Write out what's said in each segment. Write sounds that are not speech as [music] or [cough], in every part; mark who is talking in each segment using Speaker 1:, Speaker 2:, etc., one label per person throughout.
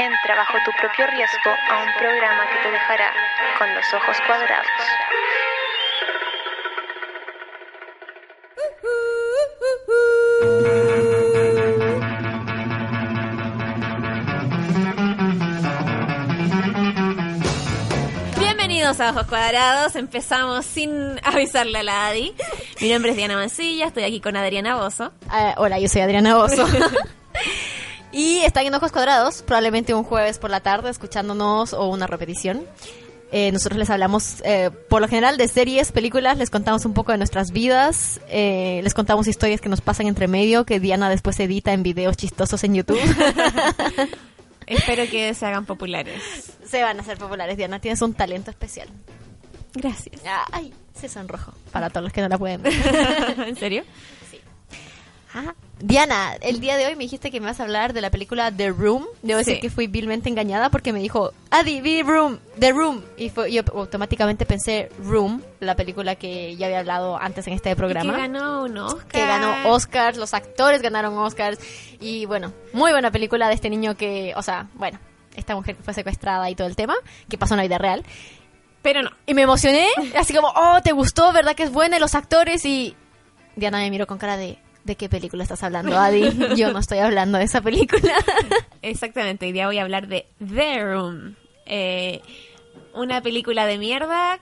Speaker 1: Entra bajo tu propio riesgo a un programa que te dejará con los ojos cuadrados.
Speaker 2: Bienvenidos a Ojos Cuadrados, empezamos sin avisarle a la Adi. Mi nombre es Diana Mancilla, estoy aquí con Adriana Bozo.
Speaker 3: Ah, hola, yo soy Adriana Bozo. [laughs] y están en Ojos Cuadrados, probablemente un jueves por la tarde, escuchándonos o una repetición. Eh, nosotros les hablamos, eh, por lo general, de series, películas, les contamos un poco de nuestras vidas, eh, les contamos historias que nos pasan entre medio, que Diana después edita en videos chistosos en YouTube. [laughs]
Speaker 2: Espero que se hagan populares.
Speaker 3: Se van a hacer populares, Diana, tienes un talento especial.
Speaker 2: Gracias.
Speaker 3: Ay, se sonrojo, para todos los que no la pueden ver. [laughs]
Speaker 2: ¿En serio?
Speaker 3: Ah, Diana, el día de hoy me dijiste que me vas a hablar de la película The Room. Debo
Speaker 2: Sí.
Speaker 3: decir que fui vilmente engañada porque me dijo, Adi, vi Room, The Room. Y fue- yo automáticamente pensé Room, la película que ya había hablado antes en este programa.
Speaker 2: Que ganó un Oscar.
Speaker 3: que ganó Oscars, los actores ganaron Oscars. Y bueno, muy buena película de este niño que, o sea, bueno, esta mujer que fue secuestrada y todo el tema, que pasó en la vida real.
Speaker 2: Pero no.
Speaker 3: Y me emocioné, así como, oh, ¿te gustó? ¿Verdad que es buena? Y los actores y... Diana me miró con cara de, ¿de qué película estás hablando, [laughs] Adi? Yo no estoy hablando de esa película. [laughs]
Speaker 2: Exactamente, hoy día voy a hablar de The Room. Eh, una película de mierda,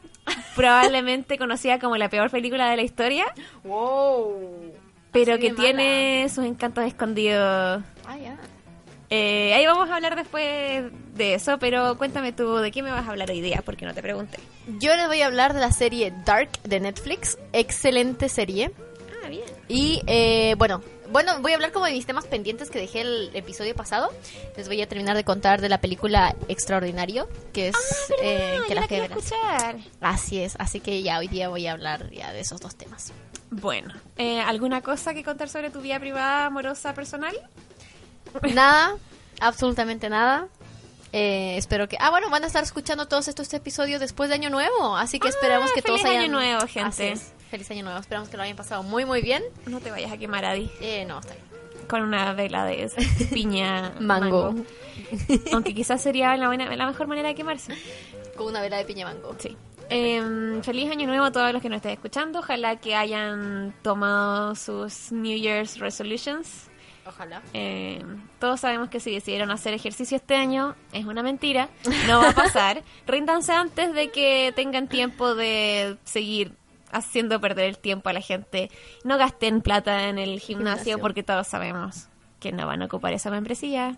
Speaker 2: probablemente [laughs] conocida como la peor película de la historia,
Speaker 3: wow.
Speaker 2: pero
Speaker 3: Así
Speaker 2: que tiene sus encantos escondidos.
Speaker 3: Ah, ya.
Speaker 2: Eh, ahí vamos a hablar después de eso, pero cuéntame tú, ¿de qué me vas a hablar hoy día? Porque no te pregunté.
Speaker 3: Yo les voy a hablar de la serie Dark de Netflix. Excelente serie.
Speaker 2: Ah.
Speaker 3: Y eh, bueno, bueno, voy a hablar como de mis temas pendientes que dejé el episodio pasado. Les voy a terminar de contar de la película Extraordinario, que es eh, que
Speaker 2: la
Speaker 3: la que
Speaker 2: escuchar.
Speaker 3: Así es, así que ya hoy día voy a hablar ya de esos dos temas.
Speaker 2: Bueno, eh, ¿alguna cosa que contar sobre tu vida privada, amorosa, personal?
Speaker 3: Nada, absolutamente nada. Eh, espero que. Ah, bueno, van a estar escuchando todos estos episodios después de Año Nuevo, así que
Speaker 2: Ah,
Speaker 3: esperamos que todos
Speaker 2: feliz
Speaker 3: hayan.
Speaker 2: Año Nuevo, gente.
Speaker 3: Feliz Año Nuevo. Esperamos que lo hayan pasado muy, muy bien.
Speaker 2: No te vayas a quemar, Adi,
Speaker 3: Eh, no, está bien.
Speaker 2: con una vela de [laughs] piña
Speaker 3: Mango.
Speaker 2: Aunque quizás sería la, buena, la mejor manera de quemarse.
Speaker 3: Con una vela de piña mango.
Speaker 2: Sí. Em, feliz año nuevo a todos los que nos estén escuchando. Ojalá que hayan tomado sus New Year's resolutions.
Speaker 3: Ojalá.
Speaker 2: Eh, todos sabemos que si decidieron hacer ejercicio este año es una mentira, no va a pasar. [laughs] Ríndanse antes de que tengan tiempo de seguir haciendo perder el tiempo a la gente. No gasten plata en el gimnasio,
Speaker 3: Gimnasio.
Speaker 2: porque todos sabemos que no van a ocupar esa membresía.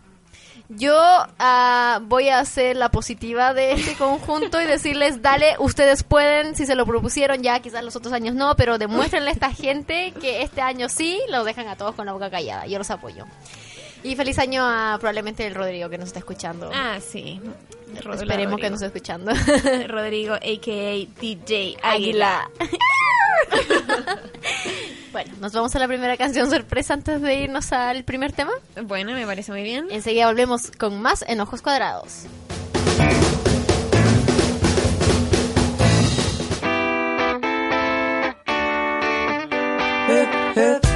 Speaker 3: Yo ah, voy a ser la positiva de este conjunto y decirles, dale, ustedes pueden, si se lo propusieron ya, quizás los otros años no, pero demuéstrenle a esta gente que este año sí, los dejan a todos con la boca callada. Yo los apoyo. Y feliz año a probablemente el Rodrigo que nos está escuchando.
Speaker 2: Ah, sí.
Speaker 3: Esperemos
Speaker 2: Rodrigo.
Speaker 3: que nos esté escuchando. [laughs]
Speaker 2: Rodrigo, a.k.a. DJ
Speaker 3: Águila. [laughs] bueno, nos vamos a la primera canción sorpresa antes de irnos al primer tema.
Speaker 2: Bueno, me parece muy bien.
Speaker 3: Enseguida volvemos con más en Ojos Cuadrados.
Speaker 4: When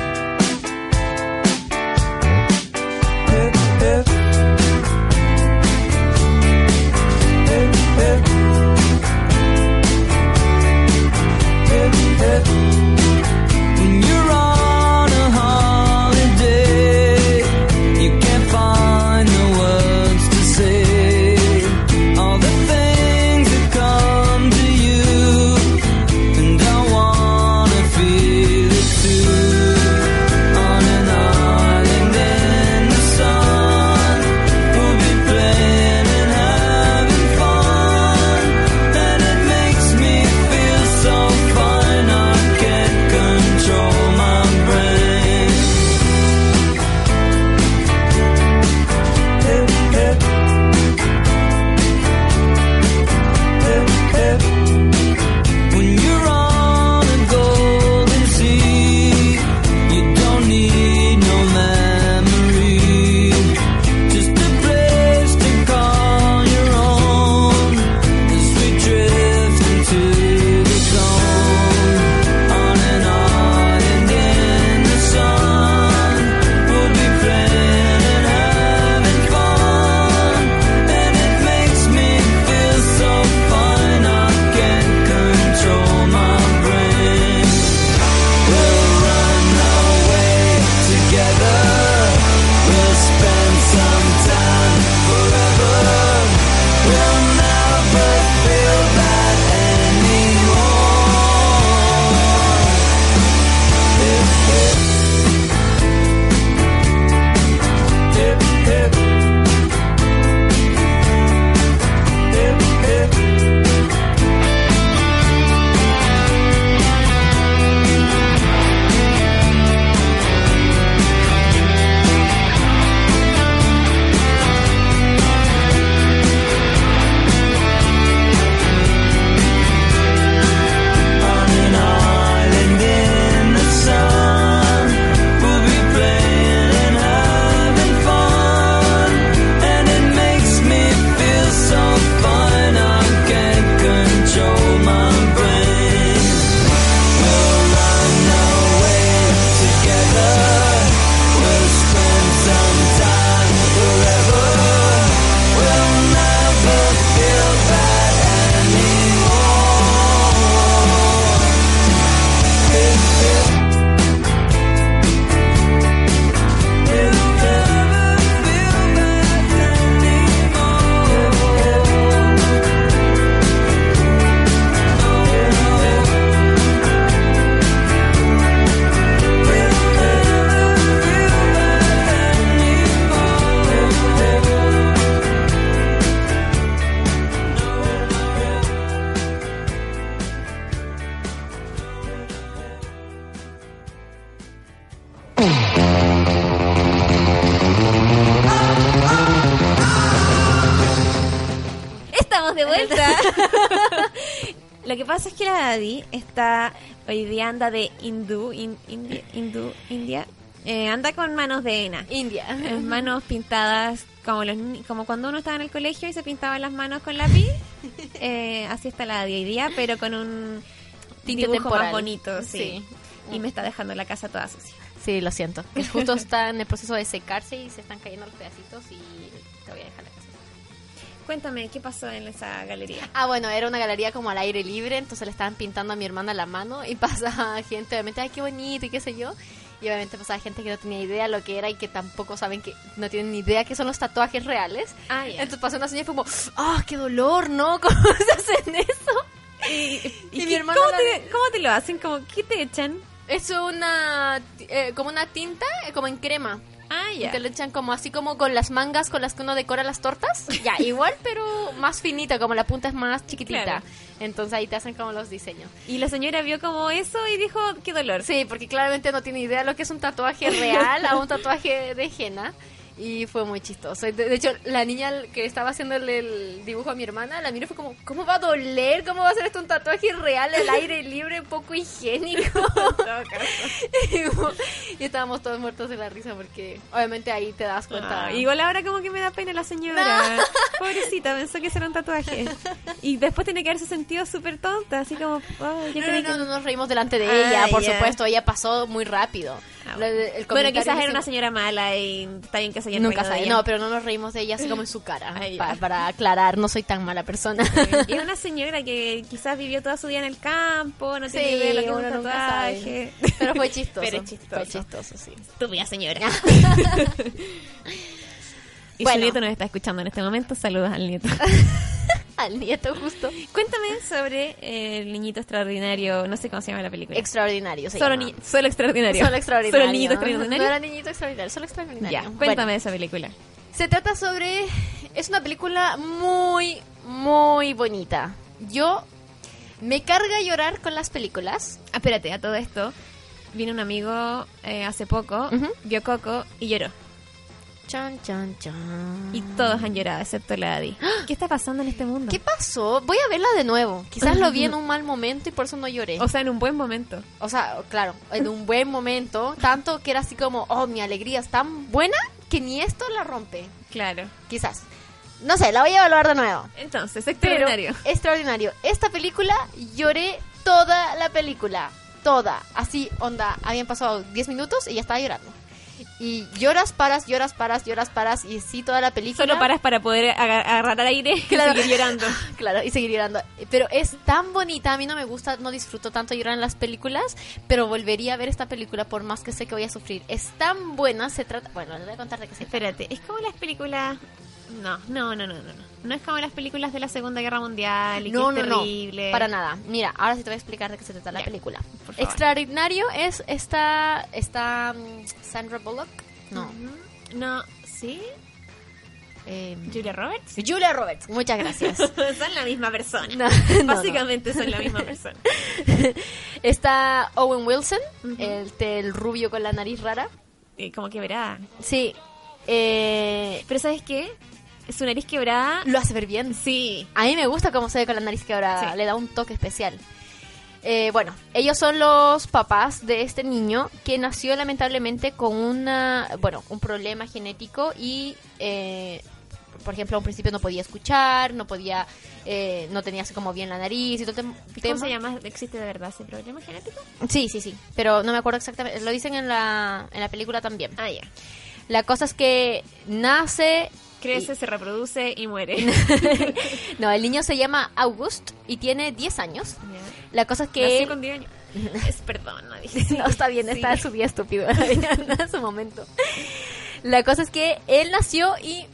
Speaker 2: hoy día anda de hindú, in- india, hindú, india, eh, anda con manos de henna.
Speaker 3: India.
Speaker 2: Eh, manos pintadas como los como cuando uno estaba en el colegio y se pintaban las manos con lápiz. [laughs] Eh, así está la Daddy hoy día, pero con un
Speaker 3: Tinte
Speaker 2: dibujo
Speaker 3: temporal.
Speaker 2: más bonito, sí.
Speaker 3: Sí.
Speaker 2: Y me está dejando la casa toda sucia.
Speaker 3: Sí, lo siento. Que justo está en el proceso de secarse y se están cayendo los pedacitos y te voy a dejar la casa.
Speaker 2: Cuéntame, ¿qué pasó en esa galería?
Speaker 3: Ah, bueno, era una galería como al aire libre, entonces le estaban pintando a mi hermana la mano y [laughs] pasaba gente, obviamente, ay, qué bonito y qué sé yo. Y obviamente pasaba gente que no tenía idea lo que era y que tampoco saben que no tienen ni idea que son los tatuajes reales.
Speaker 2: Ah.
Speaker 3: Entonces pasó una señora y fue como, ah, qué dolor, ¿no? [laughs] ¿Cómo se hacen eso?
Speaker 2: ¿Y, [laughs]
Speaker 3: mi hermana
Speaker 2: ¿cómo,
Speaker 3: la
Speaker 2: te, cómo lo hacen? Como, ¿Qué te echan?
Speaker 3: Es una, eh, como una tinta, eh, como en crema.
Speaker 2: Ah,
Speaker 3: Y te lo echan como así como con las mangas con las que uno decora las tortas. [laughs] Ya, igual, pero más finita, como la punta es más chiquitita.
Speaker 2: Claro.
Speaker 3: Entonces ahí te hacen como los diseños.
Speaker 2: Y la señora vio como eso y dijo, qué dolor.
Speaker 3: Sí, porque claramente no tiene idea lo que es un tatuaje real a un tatuaje de henna. Y fue muy chistoso. De, de hecho, la niña que estaba haciéndole el dibujo a mi hermana, la miró y fue como, ¿cómo va a doler? ¿Cómo va a ser esto un tatuaje real al aire libre, poco higiénico? [laughs] [laughs] y estábamos todos muertos de la risa porque obviamente ahí te das cuenta.
Speaker 2: Ah, igual ahora como que me da pena la señora. [laughs] Pobrecita, pensó que era un tatuaje. Y después tiene que haberse sentido súper tonta, así como, oh, yo
Speaker 3: No, no,
Speaker 2: que...
Speaker 3: no, no nos reímos delante de
Speaker 2: Ah,
Speaker 3: ella, por supuesto, ella pasó muy rápido.
Speaker 2: Ah,
Speaker 3: de- el
Speaker 2: bueno, quizás era una señora mala y está bien que se haya
Speaker 3: Nunca sabe, no, pero no nos reímos de ella así como en su cara,
Speaker 2: Ay,
Speaker 3: pa-
Speaker 2: ya.
Speaker 3: para aclarar, no soy tan mala persona.
Speaker 2: Y [laughs] una señora que quizás vivió toda su vida en el campo, no tiene
Speaker 3: Sí,
Speaker 2: idea de lo que es
Speaker 3: uno
Speaker 2: un tatuaje.
Speaker 3: Pero fue [laughs] chistoso.
Speaker 2: Pero chistoso.
Speaker 3: Fue chistoso, sí.
Speaker 2: Estúpida señora. [laughs] y
Speaker 3: Bueno.
Speaker 2: su nieto nos está escuchando en este momento. Saludos al nieto. [laughs]
Speaker 3: Al nieto justo.
Speaker 2: Cuéntame sobre el niñito extraordinario. No sé cómo se llama la película.
Speaker 3: Extraordinario se
Speaker 2: solo,
Speaker 3: llama.
Speaker 2: ni- solo extraordinario.
Speaker 3: Solo extraordinario.
Speaker 2: Solo el niñito extraordinario.
Speaker 3: No era niñito extraordinario, solo extraordinario.
Speaker 2: Ya,
Speaker 3: Bueno,
Speaker 2: cuéntame de esa película.
Speaker 3: se trata sobre... Es una película muy, muy bonita. Yo me carga llorar con las películas.
Speaker 2: Ah, espérate, a todo esto. Vino un amigo eh, hace poco,
Speaker 3: Ujú.
Speaker 2: vio Coco y lloró.
Speaker 3: Chan, chan, chan.
Speaker 2: Y todos han llorado, excepto la Adi. ¿Qué está pasando en este mundo?
Speaker 3: ¿Qué pasó? Voy a verla de nuevo. Quizás lo vi en un mal momento y por eso no lloré.
Speaker 2: O sea, en un buen momento.
Speaker 3: O sea, claro, en un buen momento. Tanto que era así como, oh, mi alegría es tan buena que ni esto la rompe.
Speaker 2: Claro.
Speaker 3: Quizás. No sé, la voy a evaluar de nuevo.
Speaker 2: Entonces,
Speaker 3: Pero,
Speaker 2: extraordinario.
Speaker 3: extraordinario. Esta película lloré toda la película. Toda. Así, onda, habían pasado 10 minutos y ya estaba llorando. Y lloras, paras, lloras, paras, lloras, paras. Y sí, toda la película.
Speaker 2: Solo paras para poder aga- agarrar aire
Speaker 3: Claro.
Speaker 2: y seguir llorando. [laughs]
Speaker 3: Claro, y seguir llorando. Pero es tan bonita, a mí no me gusta, no disfruto tanto llorar en las películas, pero volvería a ver esta película por más que sé que voy a sufrir. Es tan buena, se trata... Bueno, les voy a contar de qué se trata.
Speaker 2: Espérate, es como las películas... No, no, no, no, no. No, no es como las películas de la Segunda Guerra Mundial y
Speaker 3: No,
Speaker 2: que es
Speaker 3: no,
Speaker 2: terrible.
Speaker 3: no, para nada. Mira, ahora sí te voy a explicar de qué se trata la película. Extraordinario es esta, esta mm, Sandra Bullock. No.
Speaker 2: No, ¿sí?
Speaker 3: eh,
Speaker 2: ¿Julia Roberts?
Speaker 3: Julia Roberts. Muchas gracias. [laughs]
Speaker 2: son la misma persona.
Speaker 3: No, no, no.
Speaker 2: Básicamente son la misma persona. [laughs]
Speaker 3: Está Owen Wilson, el, el rubio con la nariz rara.
Speaker 2: Y como quebrada.
Speaker 3: Sí. Eh,
Speaker 2: Pero ¿sabes qué? Su nariz quebrada...
Speaker 3: lo hace ver bien.
Speaker 2: Sí.
Speaker 3: A mí me gusta cómo se ve con la nariz quebrada,
Speaker 2: Sí.
Speaker 3: le da un toque especial. Eh, bueno, ellos son los papás de este niño que nació lamentablemente con una, bueno, un problema genético y, eh, por ejemplo, a un principio no podía escuchar, no podía, eh, no tenía así como bien la nariz y todo el tem-
Speaker 2: ¿Y
Speaker 3: tema.
Speaker 2: ¿Cómo se llama? ¿Existe de verdad ese problema genético?
Speaker 3: Sí, sí, sí, pero no me acuerdo exactamente, lo dicen en la, en la película también.
Speaker 2: Ah, ya.
Speaker 3: La cosa es que nace
Speaker 2: Crece, se reproduce y muere. [laughs]
Speaker 3: no, el niño se llama August y tiene 10 años. La cosa es que
Speaker 2: Nació
Speaker 3: él-
Speaker 2: con 10 años. [laughs] Es perdón, no dije.
Speaker 3: no, está bien,
Speaker 2: Sí.
Speaker 3: está en su día estúpido [laughs] en su momento. La cosa es que él nació y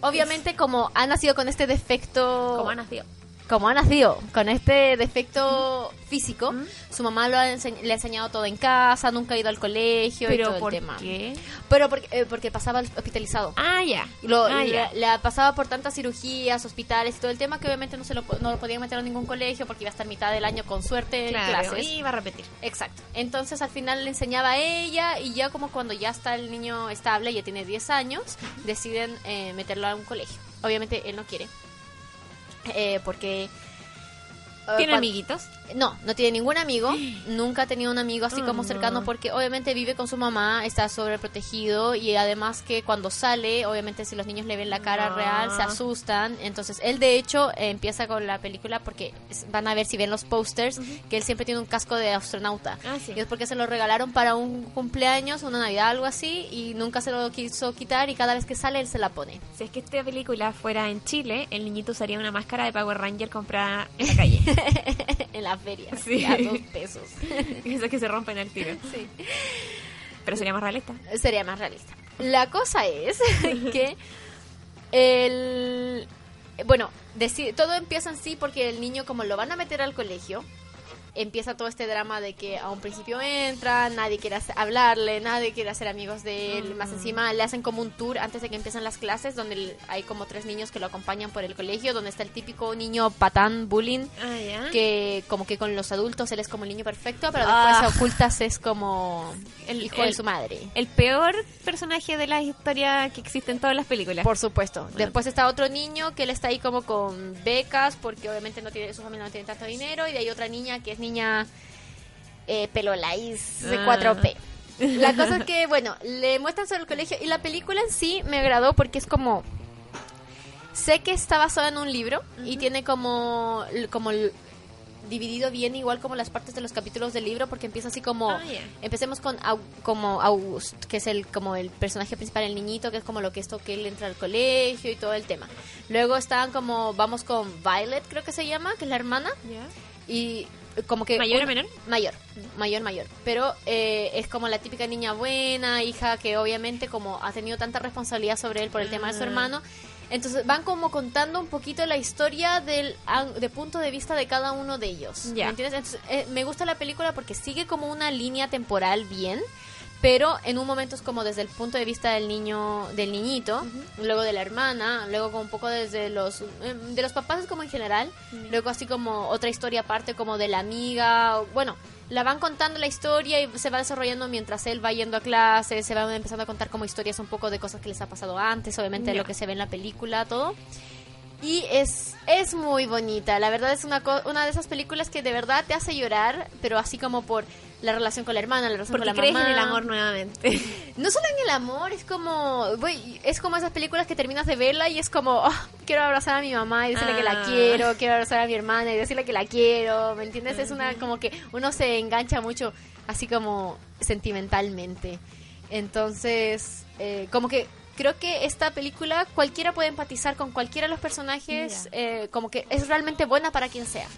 Speaker 3: obviamente como ha nacido con este defecto...
Speaker 2: ¿Cómo ha nacido?
Speaker 3: Como ha nacido con este defecto físico,
Speaker 2: ¿Mm?
Speaker 3: su mamá lo ha le ha enseñado todo en casa, nunca ha ido al colegio y todo
Speaker 2: ¿por
Speaker 3: el tema.
Speaker 2: qué?
Speaker 3: Pero porque, eh, porque pasaba hospitalizado.
Speaker 2: Ah, ya.
Speaker 3: Lo,
Speaker 2: Ah,
Speaker 3: le pasaba por tantas cirugías, hospitales y todo el tema que obviamente no se lo, no lo podían meter a ningún colegio porque iba a estar mitad del año con suerte en
Speaker 2: Claro,
Speaker 3: clases.
Speaker 2: y va a repetir.
Speaker 3: Exacto. Entonces al final le enseñaba a ella y ya como cuando ya está el niño estable, ya tiene 10 años, deciden eh, meterlo a un colegio. Obviamente él no quiere. Eh, porque...
Speaker 2: ¿Tiene amiguitos?
Speaker 3: No, no tiene ningún amigo. [gasps] Nunca ha tenido un amigo así
Speaker 2: Oh,
Speaker 3: como
Speaker 2: no.
Speaker 3: cercano porque obviamente vive con su mamá, está sobreprotegido y además que cuando sale, obviamente si los niños le ven la cara
Speaker 2: No.
Speaker 3: real se asustan. Entonces él de hecho eh, empieza con la película porque van a ver si ven los posters que él siempre tiene un casco de astronauta.
Speaker 2: Ah, sí.
Speaker 3: Y es porque se lo regalaron para un cumpleaños, una Navidad, algo así y nunca se lo quiso quitar y cada vez que sale él se la pone.
Speaker 2: Si es que esta película fuera en Chile, el niñito usaría una máscara de Power Ranger comprada en la calle. [laughs]
Speaker 3: en la feria.
Speaker 2: Sí.
Speaker 3: A dos pesos. [laughs]
Speaker 2: Esas que se rompen al tiro.
Speaker 3: Sí.
Speaker 2: Pero sería más realista.
Speaker 3: sería más realista. La cosa es [laughs] que el bueno, todo empieza en sí porque el niño como lo van a meter al colegio, empieza todo este drama de que a un principio entra, nadie quiere hablarle, nadie quiere hacer amigos de él, más encima le hacen como un tour antes de que empiezan las clases donde hay como tres niños que lo acompañan por el colegio, donde está el típico niño patán bullying
Speaker 2: Ah,
Speaker 3: que como que con los adultos él es como el niño perfecto, pero después
Speaker 2: Ah.
Speaker 3: a ocultas es como el
Speaker 2: El-
Speaker 3: hijo de su madre.
Speaker 2: El peor personaje de la historia que existe en todas las películas.
Speaker 3: Por supuesto. Después está otro niño que él está ahí como con becas porque obviamente no tiene su familia no tiene tanto dinero y de ahí otra niña que es niña eh, pelo laís de
Speaker 2: Ah.
Speaker 3: 4P. La cosa es que, bueno, le muestran sobre el colegio y la película en sí me agradó porque es como... Sé que está basada en un libro y tiene como, como dividido bien igual como las partes de los capítulos del libro porque empieza así como
Speaker 2: Ah,
Speaker 3: empecemos con Au- como August que es el como el personaje principal el niñito que es como lo que esto que él entra al colegio y todo el tema. Luego están como vamos con Violet creo que se llama que es la hermana. Y como que
Speaker 2: ¿Mayor o menor?
Speaker 3: mayor mayor mayor pero eh, es como la típica niña buena hija que obviamente como ha tenido tanta responsabilidad sobre él por el tema de su
Speaker 2: Ah.
Speaker 3: hermano entonces van como contando un poquito la historia del de punto de vista de cada uno de ellos. ¿me entiendes? Entonces, eh, me gusta la película porque sigue como una línea temporal bien pero en un momento es como desde el punto de vista del niño del niñito luego de la hermana luego como un poco desde los eh, de los papás es como en general luego así como otra historia aparte como de la amiga o- bueno la van contando la historia y se va desarrollando mientras él va yendo a clases se van empezando a contar como historias un poco de cosas que les ha pasado antes obviamente
Speaker 2: Ya.
Speaker 3: lo que se ve en la película todo y es, es muy bonita. La verdad es una, co- una de esas películas que de verdad te hace llorar, pero así como por la relación con la hermana, la relación
Speaker 2: Porque
Speaker 3: con la
Speaker 2: crees
Speaker 3: mamá.
Speaker 2: en el amor nuevamente. [laughs]
Speaker 3: No solo en el amor, es como, es como esas películas que terminas de verla y es como, "Ah, quiero abrazar a mi mamá y decirle que la
Speaker 2: Ah.
Speaker 3: quiero, quiero abrazar a mi hermana y decirle que la quiero, ¿me entiendes? Es una como que uno se engancha mucho así como sentimentalmente. Entonces, eh, como que creo que esta película cualquiera puede empatizar con cualquiera de los personajes, eh, como que es realmente buena para quien sea.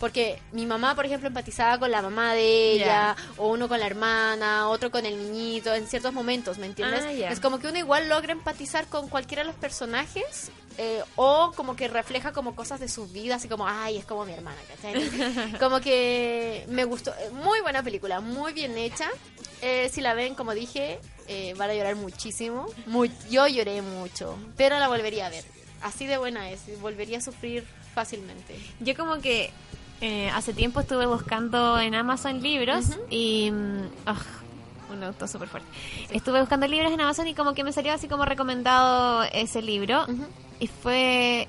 Speaker 3: Porque mi mamá, por ejemplo, empatizaba con la mamá de ella, o uno con la hermana, otro con el niñito, en ciertos momentos, ¿me entiendes?
Speaker 2: Ah.
Speaker 3: Es como que uno igual logra empatizar con cualquiera de los personajes, eh, o como que refleja como cosas de su vida, así como, ay, es como mi hermana, ¿cachai? [laughs] como que me gustó, eh, muy buena película, muy bien hecha. Eh, si la ven, como dije, eh, van a llorar muchísimo. Muy, yo lloré mucho, pero la volvería a ver. Así de buena es, volvería a sufrir fácilmente.
Speaker 2: Yo como que eh, hace tiempo estuve buscando en Amazon libros y... ah, un auto súper fuerte. Estuve buscando libros en Amazon y como que me salió así como recomendado ese libro.
Speaker 3: Ujú.
Speaker 2: Y fue...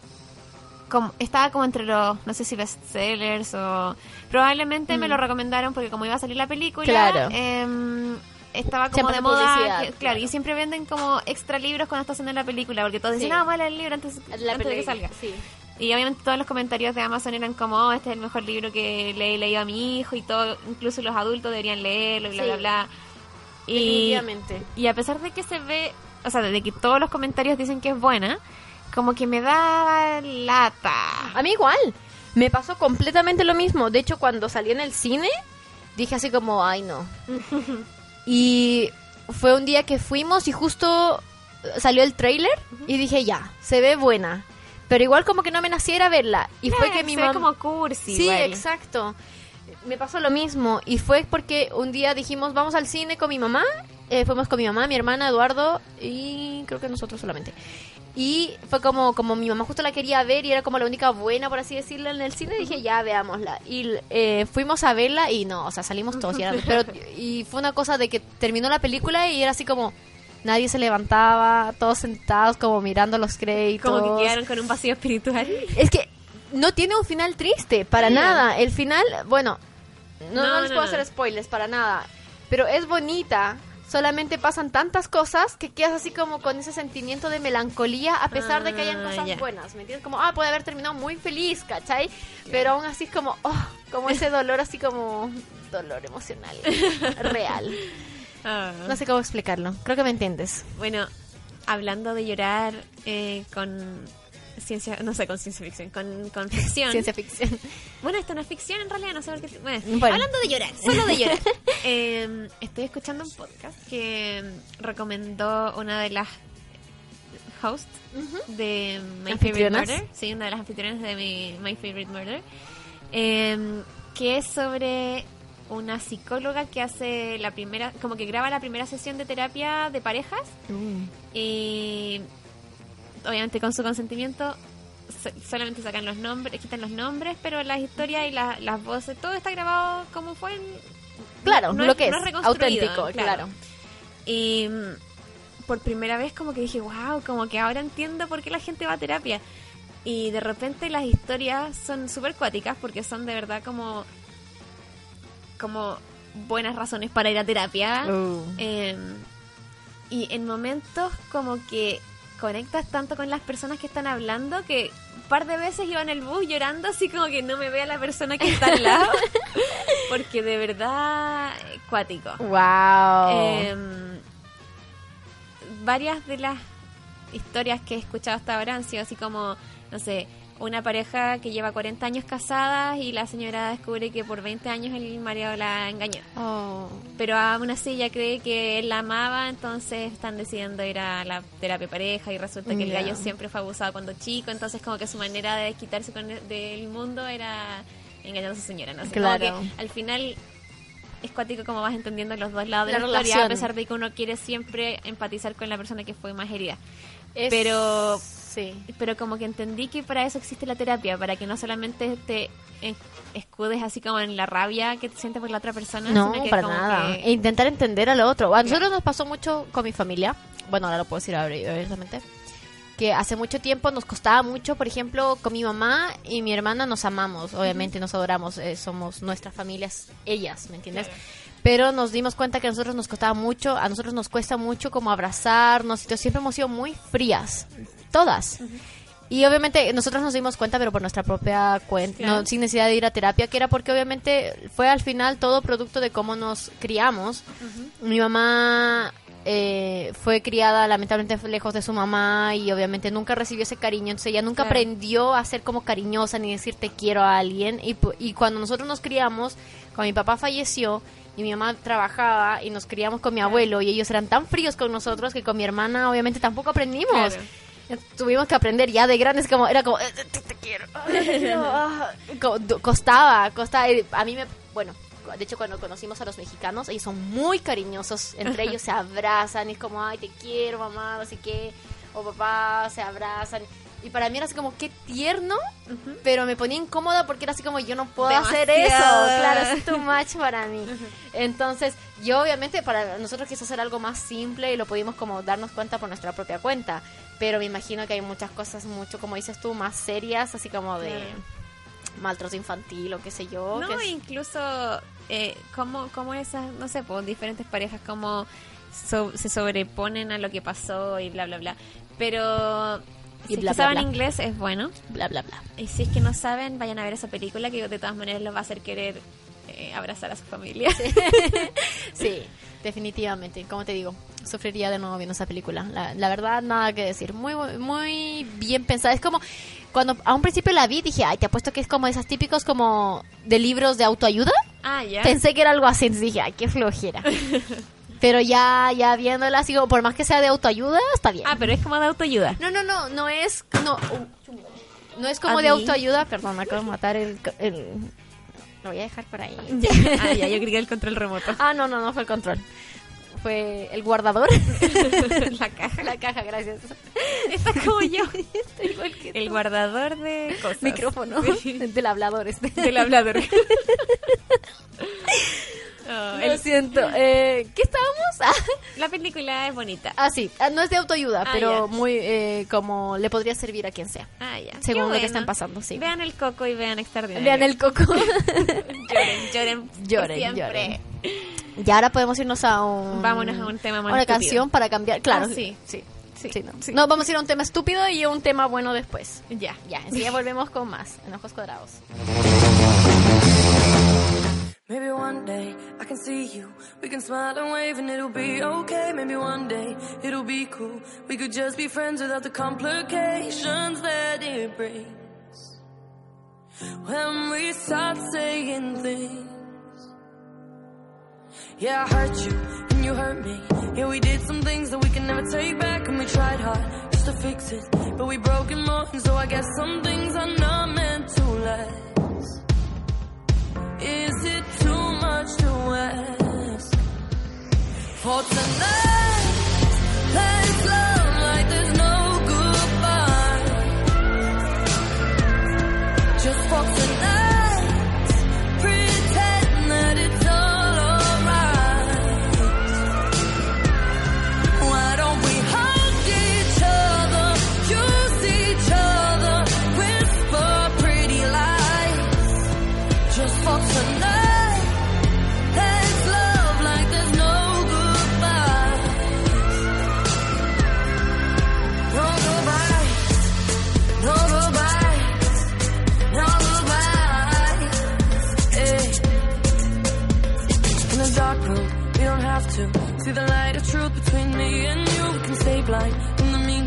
Speaker 2: Como, estaba como entre los, no sé si bestsellers o... Probablemente me lo recomendaron porque como iba a salir la película...
Speaker 3: Claro.
Speaker 2: em, estaba como
Speaker 3: Siempre
Speaker 2: de moda, que- claro,
Speaker 3: claro.
Speaker 2: y siempre venden como extra libros cuando está haciendo la película, porque todos dicen,
Speaker 3: Sí.
Speaker 2: ah, vale el libro antes,
Speaker 3: La
Speaker 2: antes de que salga.
Speaker 3: Sí.
Speaker 2: Y obviamente todos los comentarios de Amazon eran como, oh, este es el mejor libro que le he leído a mi hijo y todo, incluso los adultos deberían leerlo y bla,
Speaker 3: Sí.
Speaker 2: bla, bla. Y,
Speaker 3: Definitivamente.
Speaker 2: y a pesar de que se ve, o sea, de que todos los comentarios dicen que es buena, como que me da lata.
Speaker 3: A mí igual. Me pasó completamente lo mismo. De hecho, cuando salí en el cine, dije así como, ay no. [laughs] y fue un día que fuimos y justo salió el trailer y dije, ya, se ve buena. Pero igual como que no me naciera verla. Y fue
Speaker 2: Claro,
Speaker 3: que mi mamá...
Speaker 2: como cursi.
Speaker 3: Sí,
Speaker 2: igual.
Speaker 3: exacto. Me pasó lo mismo. Y fue porque un día dijimos, vamos al cine con mi mamá. Eh, fuimos con mi mamá, mi hermana, Eduardo y creo que nosotros solamente. Y fue como, como mi mamá justo la quería ver y era como la única buena, por así decirlo, en el cine. Dije, ya, veámosla. Y eh, fuimos a verla y no, o sea, salimos todos. Y, era- pero, y fue una cosa de que terminó la película y era así como... Nadie se levantaba, todos sentados como mirando los créditos.
Speaker 2: Como que quedaron con un vacío espiritual.
Speaker 3: Es que no tiene un final triste, para nada. El final, bueno, no,
Speaker 2: No,
Speaker 3: no les
Speaker 2: no,
Speaker 3: puedo hacer spoilers para nada, pero es bonita. Solamente pasan tantas cosas que quedas así como con ese sentimiento de melancolía a pesar de que hayan
Speaker 2: Ah,
Speaker 3: cosas buenas, ¿me entiendes? Como, ah, puede haber terminado muy feliz, ¿cachai? Pero aún así es como, oh, como ese [laughs] dolor así como dolor emocional, real. [laughs]
Speaker 2: Ah.
Speaker 3: No sé cómo explicarlo, creo que me entiendes.
Speaker 2: Bueno, hablando de llorar eh, con ciencia, no sé, con ciencia ficción, con, con [laughs] ficción.
Speaker 3: Ciencia ficción.
Speaker 2: Bueno, esto no es ficción en realidad, no sé por qué. Bueno,
Speaker 3: Bueno.
Speaker 2: hablando de llorar, solo de llorar. [laughs] Eh, estoy escuchando un podcast que recomendó una de las hosts de My Favorite. Murder. Sí, una de las anfitrionas de mi, My Favorite Murder. eh, que es sobre una psicóloga que hace la primera, como que graba la primera sesión de terapia de parejas y obviamente con su consentimiento so- solamente sacan los nombres, quitan los nombres, pero las historias y la- las voces, todo está grabado como fue en-
Speaker 3: Claro,
Speaker 2: no
Speaker 3: lo que es, auténtico, claro.
Speaker 2: Y mm, por primera vez como que dije, wow, como que ahora entiendo por qué la gente va a terapia. Y de repente las historias son súper cuáticas porque son de verdad como como buenas razones para ir a terapia.
Speaker 3: Uh.
Speaker 2: Eh, y en momentos como que conectas tanto con las personas que están hablando que un par de veces iba en el bus llorando así como que no me vea la persona que está al lado. [laughs] porque de verdad, eh, cuático.
Speaker 3: Wow.
Speaker 2: Em, varias de las historias que he escuchado hasta ahora han sido así como, no sé, una pareja que lleva 40 años casadas y la señora descubre que por 20 años el marido la engañó.
Speaker 3: Oh.
Speaker 2: Pero aún así ella cree que él la amaba, entonces están decidiendo ir a la terapia pareja y resulta que el gallo siempre fue abusado cuando chico, entonces como que su manera de quitarse con el- del mundo era engañando a su señora, no sé, como
Speaker 3: Claro.
Speaker 2: que al final es cuático como vas entendiendo los dos lados de
Speaker 3: La
Speaker 2: la, historia,
Speaker 3: relación.
Speaker 2: a pesar de que uno quiere siempre empatizar con la persona que fue más herida.
Speaker 3: Es-
Speaker 2: Pero-
Speaker 3: Sí.
Speaker 2: Pero como que entendí que para eso existe la terapia, para que no solamente te escudes así como en la rabia que te sientes por la otra persona,
Speaker 3: No,
Speaker 2: sino que
Speaker 3: para
Speaker 2: como
Speaker 3: nada.
Speaker 2: que-
Speaker 3: E intentar entender al otro. A nosotros nos pasó mucho con mi familia. Bueno, ahora lo puedo decir abiertamente. Que hace mucho tiempo nos costaba mucho, por ejemplo, con mi mamá y mi hermana nos amamos, obviamente nos adoramos, eh, somos nuestras familias, ellas, ¿me entiendes? Pero nos dimos cuenta que a nosotros nos costaba mucho, a nosotros nos cuesta mucho como abrazarnos, y siempre hemos sido muy frías, todas. Y obviamente nosotros nos dimos cuenta, pero por nuestra propia cuenta,
Speaker 2: Claro.
Speaker 3: no, sin necesidad de ir a terapia, que era porque obviamente fue al final todo producto de cómo nos criamos. Mi mamá eh, fue criada lamentablemente lejos de su mamá y obviamente nunca recibió ese cariño, entonces ella nunca
Speaker 2: Claro.
Speaker 3: aprendió a ser como cariñosa ni decir te quiero a alguien. Y, y cuando nosotros nos criamos, cuando mi papá falleció y mi mamá trabajaba y nos criamos con mi abuelo y ellos eran tan fríos con nosotros que con mi hermana obviamente tampoco aprendimos.
Speaker 2: Claro.
Speaker 3: Tuvimos que aprender ya de grandes, como era como, "Eh, te, te quiero. [laughs] Ah, co- do- costaba, costaba. eh, A mí me, bueno, de hecho cuando conocimos a los mexicanos, ellos son muy cariñosos, entre [laughs] ellos se abrazan, y es como, ay, te quiero, mamá, no sé qué, o papá, se abrazan. Y para mí era así como, qué tierno,
Speaker 2: Ujú.
Speaker 3: pero me ponía incómoda porque era así como, yo no puedo hacer eso.
Speaker 2: Demasiado.
Speaker 3: Claro, es too much para mí. Entonces, yo obviamente para nosotros quiso hacer algo más simple y lo pudimos como darnos cuenta por nuestra propia cuenta. Pero me imagino que hay muchas cosas mucho, como dices tú, más serias, así como de maltrato infantil o qué sé yo.
Speaker 2: No,
Speaker 3: que
Speaker 2: incluso eh, como, como esas, no sé, pues diferentes parejas como so- se sobreponen a lo que pasó y bla, bla, bla. Pero
Speaker 3: Y
Speaker 2: si
Speaker 3: bla,
Speaker 2: es que
Speaker 3: bla,
Speaker 2: saben
Speaker 3: bla.
Speaker 2: inglés es bueno.
Speaker 3: bla, bla, bla.
Speaker 2: Y si es que no saben, vayan a ver esa película que de todas maneras los va a hacer querer eh, abrazar a su familia. [laughs]
Speaker 3: Sí, definitivamente. Como te digo, sufriría de nuevo viendo esa película. La, la verdad, nada que decir. Muy, muy bien pensada. Es como cuando a un principio la vi, dije, ay, te apuesto que es como esas típicos como de libros de autoayuda.
Speaker 2: ah, ya.
Speaker 3: Pensé que era algo así, entonces dije, ay, qué flojera. [laughs] Pero ya, ya viéndola, así como, por más que sea de autoayuda, está bien.
Speaker 2: Ah, pero es como de autoayuda.
Speaker 3: No, no, no, no es, no, uh, no es como
Speaker 2: ¿A
Speaker 3: de autoayuda. Perdón, me acabo de matar el, el- Lo voy a dejar por ahí. [laughs]
Speaker 2: ah, ya, yo creí que el control remoto.
Speaker 3: Ah, no, no, no fue el control. Fue el guardador. [laughs]
Speaker 2: La caja.
Speaker 3: La caja, gracias.
Speaker 2: Está como yo. [laughs]
Speaker 3: Estoy igual que
Speaker 2: El
Speaker 3: tú.
Speaker 2: guardador de cosas.
Speaker 3: micrófono
Speaker 2: Sí.
Speaker 3: del hablador este.
Speaker 2: Del hablador. Oh,
Speaker 3: Lo
Speaker 2: el-
Speaker 3: siento. Eh, ¿Qué estábamos? [laughs]
Speaker 2: la película es bonita.
Speaker 3: Ah, sí. Ah, No es de autoayuda,
Speaker 2: Ah,
Speaker 3: pero muy eh, como le podría servir a quien sea.
Speaker 2: Ah, ya.
Speaker 3: Según lo que están pasando, sí.
Speaker 2: Vean el coco y vean extraordinario.
Speaker 3: Vean el coco. [laughs]
Speaker 2: Lloren, [laughs] lloren.
Speaker 3: Lloren,
Speaker 2: siempre.
Speaker 3: y ahora podemos irnos a un...
Speaker 2: Vámonos a un tema más
Speaker 3: a una
Speaker 2: estúpido.
Speaker 3: canción para cambiar. Claro,
Speaker 2: Ah, sí.
Speaker 3: sí.
Speaker 2: Sí,
Speaker 3: Sí, no.
Speaker 2: sí.
Speaker 3: No, vamos a ir a un tema estúpido y a un tema bueno después.
Speaker 2: Ya.
Speaker 3: Ya, enseguida volvemos con más en Ojos Cuadrados.
Speaker 4: Maybe one day I can see you. We can smile and wave and it'll be okay. Maybe one day it'll be cool. We could just be friends without the complications that it brings. When we start saying things. Yeah, I hurt you and you hurt me. Yeah, we did some things that we can never take back and we tried hard just to fix it. But we broke it more, and so I guess some things are not meant to last. Is it much to ask for tonight?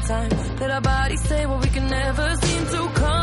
Speaker 4: Meantime. Let our bodies say what we can never seem to communicate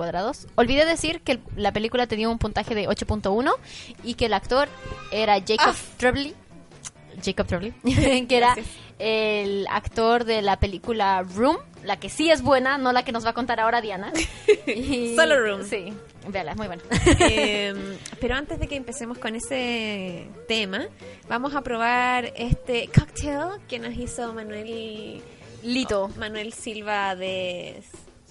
Speaker 3: Cuadrados. Olvidé decir que el- la película tenía un puntaje de 8.1 y que el actor era Jacob Tremblay. Jacob Tremblay, [laughs] que era
Speaker 2: Gracias.
Speaker 3: el actor de la película Room, la que sí es buena, no la que nos va a contar ahora Diana. [laughs] Y-
Speaker 2: Solo Room.
Speaker 3: Sí, véala, es muy buena. [laughs]
Speaker 2: Eh, pero antes de que empecemos con ese tema, vamos a probar este cocktail que nos hizo Manuel
Speaker 3: Lito.
Speaker 2: Manuel Silva de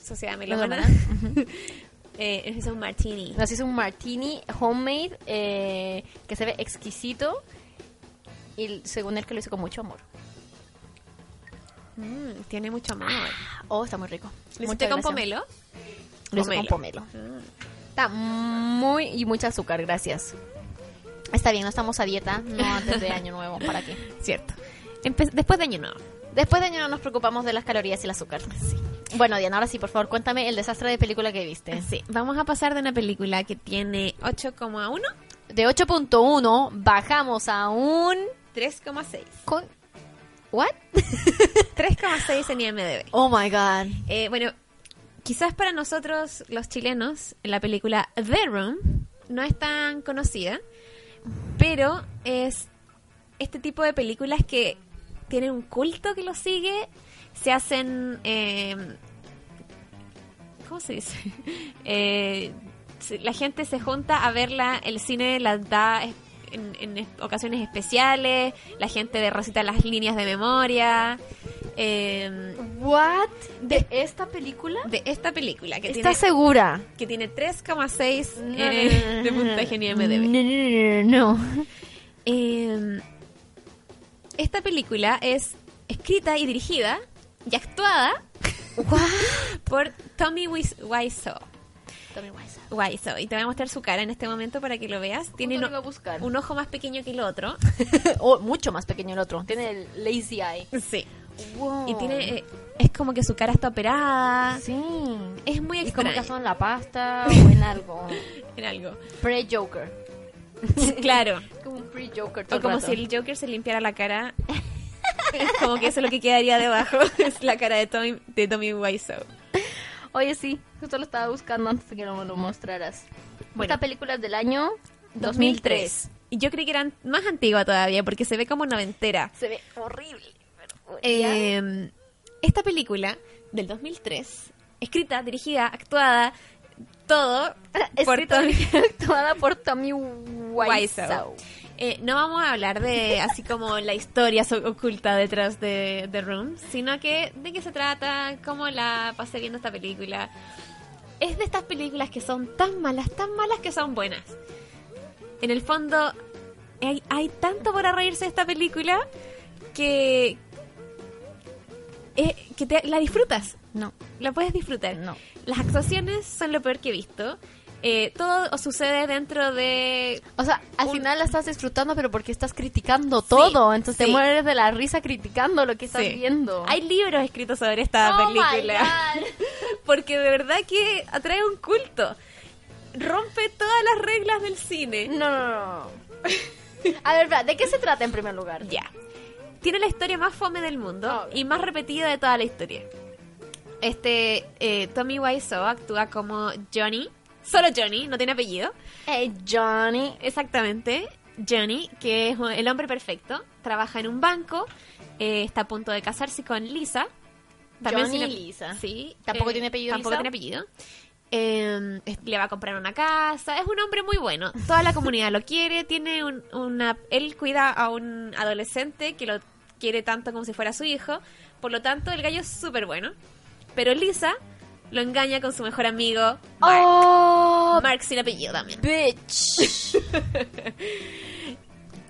Speaker 2: Sociedad Melómana. [laughs] eh, nos hizo un martini.
Speaker 3: Nos hizo un martini homemade eh, que se ve exquisito y según él que lo hizo con mucho amor.
Speaker 2: Mm, tiene mucho amor.
Speaker 3: Oh, está muy rico.
Speaker 2: ¿Lo hiciste con pomelo?
Speaker 3: Lo hizo con pomelo. Está muy y mucho azúcar, gracias. Está bien, no estamos a dieta, no antes de año nuevo, ¿para qué? [laughs]
Speaker 2: Cierto. Empe- después de año nuevo.
Speaker 3: Después de año no nos preocupamos de las calorías y el azúcar. Bueno, Diana, ahora sí, por favor, cuéntame el desastre de película que viste.
Speaker 2: Sí, vamos a pasar de una película que tiene 8,1
Speaker 3: De 8.1 bajamos a un...
Speaker 2: 3,6.
Speaker 3: con- ¿What? [laughs]
Speaker 2: 3,6 en IMDb.
Speaker 3: Oh my god.
Speaker 2: Eh, bueno, quizás para nosotros los chilenos, la película The Room no es tan conocida, pero es este tipo de películas que tienen un culto que lo sigue, se hacen... eh, ¿Cómo se dice? [laughs] Eh, la gente se junta a verla, el cine la da en, en es- ocasiones especiales, la gente recita las líneas de memoria. eh,
Speaker 3: ¿What? ¿De esta película?
Speaker 2: de esta película que
Speaker 3: ¿Estás
Speaker 2: tiene,
Speaker 3: segura?
Speaker 2: que tiene 3,6
Speaker 3: No,
Speaker 2: eh, de puntaje en IMDb.
Speaker 3: No, no, no.
Speaker 2: Eh, esta película es escrita y dirigida y actuada por Tommy Wis- Wiseau.
Speaker 3: Tommy Wiseau.
Speaker 2: Y te voy a mostrar su cara en este momento para que lo veas. Tiene
Speaker 3: lo
Speaker 2: un ojo más pequeño que el otro. [laughs]
Speaker 3: oh, mucho más pequeño el otro. Tiene el lazy eye.
Speaker 2: Sí.
Speaker 3: Wow.
Speaker 2: Y tiene... eh, es como que su cara está operada.
Speaker 3: Sí.
Speaker 2: Es muy
Speaker 3: Y como
Speaker 2: extraño.
Speaker 3: que son en la pasta o en algo. [laughs]
Speaker 2: En algo.
Speaker 3: Pre-Joker. [laughs]
Speaker 2: claro.
Speaker 3: Como un pre-Joker.
Speaker 2: O como si el Joker se limpiara la cara. Es [laughs] como que eso es lo que quedaría debajo. [laughs] Es la cara de Tommy, de Tommy Wiseau.
Speaker 3: Oye, sí. Justo lo estaba buscando antes de que no me lo mostraras.
Speaker 2: Bueno.
Speaker 3: Esta película es del año
Speaker 2: 2003.
Speaker 3: 2003.
Speaker 2: Y yo creí que era más antigua todavía porque se ve como noventera.
Speaker 3: Se ve horrible. pero-
Speaker 2: Eh, esta película del 2003, escrita, dirigida, actuada, todo por
Speaker 3: Escrita
Speaker 2: Tommy
Speaker 3: y [laughs] actuada por Tommy Wiseau.
Speaker 2: Wiseau. Eh, no vamos a hablar de así como la historia oculta detrás de The Room, sino que de qué se trata, cómo la pasé viendo esta película. Es de estas películas que son tan malas, tan malas que son buenas. En el fondo, hay, hay tanto para reírse de esta película que, eh, que te- la disfrutas.
Speaker 3: No,
Speaker 2: La puedes disfrutar.
Speaker 3: no.
Speaker 2: Las actuaciones son lo peor que he visto. Eh, todo sucede dentro de
Speaker 3: O sea, al
Speaker 2: Un-
Speaker 3: final la estás disfrutando, pero porque estás criticando todo. Entonces
Speaker 2: sí.
Speaker 3: te mueres de la risa criticando lo que estás
Speaker 2: Sí.
Speaker 3: viendo.
Speaker 2: Hay libros escritos sobre esta
Speaker 3: Oh
Speaker 2: película. [laughs] Porque de verdad que atrae un culto. Rompe todas las reglas del cine.
Speaker 3: No, no, no. A ver, ¿de qué se trata en primer lugar?
Speaker 2: Ya. Tiene la historia más fome del mundo y más repetida de toda la historia. Este, eh, Tommy Wiseau actúa como Johnny. Solo Johnny, no tiene apellido.
Speaker 3: Hey, Johnny.
Speaker 2: Exactamente. Johnny, que es el hombre perfecto, trabaja en un banco, eh, está a punto de casarse con Lisa.
Speaker 3: Johnny
Speaker 2: sin
Speaker 3: Lisa.
Speaker 2: Sí.
Speaker 3: ¿Tampoco
Speaker 2: eh,
Speaker 3: tiene apellido
Speaker 2: Tampoco
Speaker 3: Lisa?
Speaker 2: tiene apellido. Eh, es- le va a comprar una casa. Es un hombre muy bueno. Toda la comunidad lo quiere. Tiene un- una. Él cuida a un adolescente que lo quiere tanto como si fuera su hijo. Por lo tanto, el gallo es súper bueno. Pero Lisa lo engaña con su mejor amigo, Mark.
Speaker 3: Oh,
Speaker 2: Mark sin apellido también.
Speaker 3: bitch. [laughs]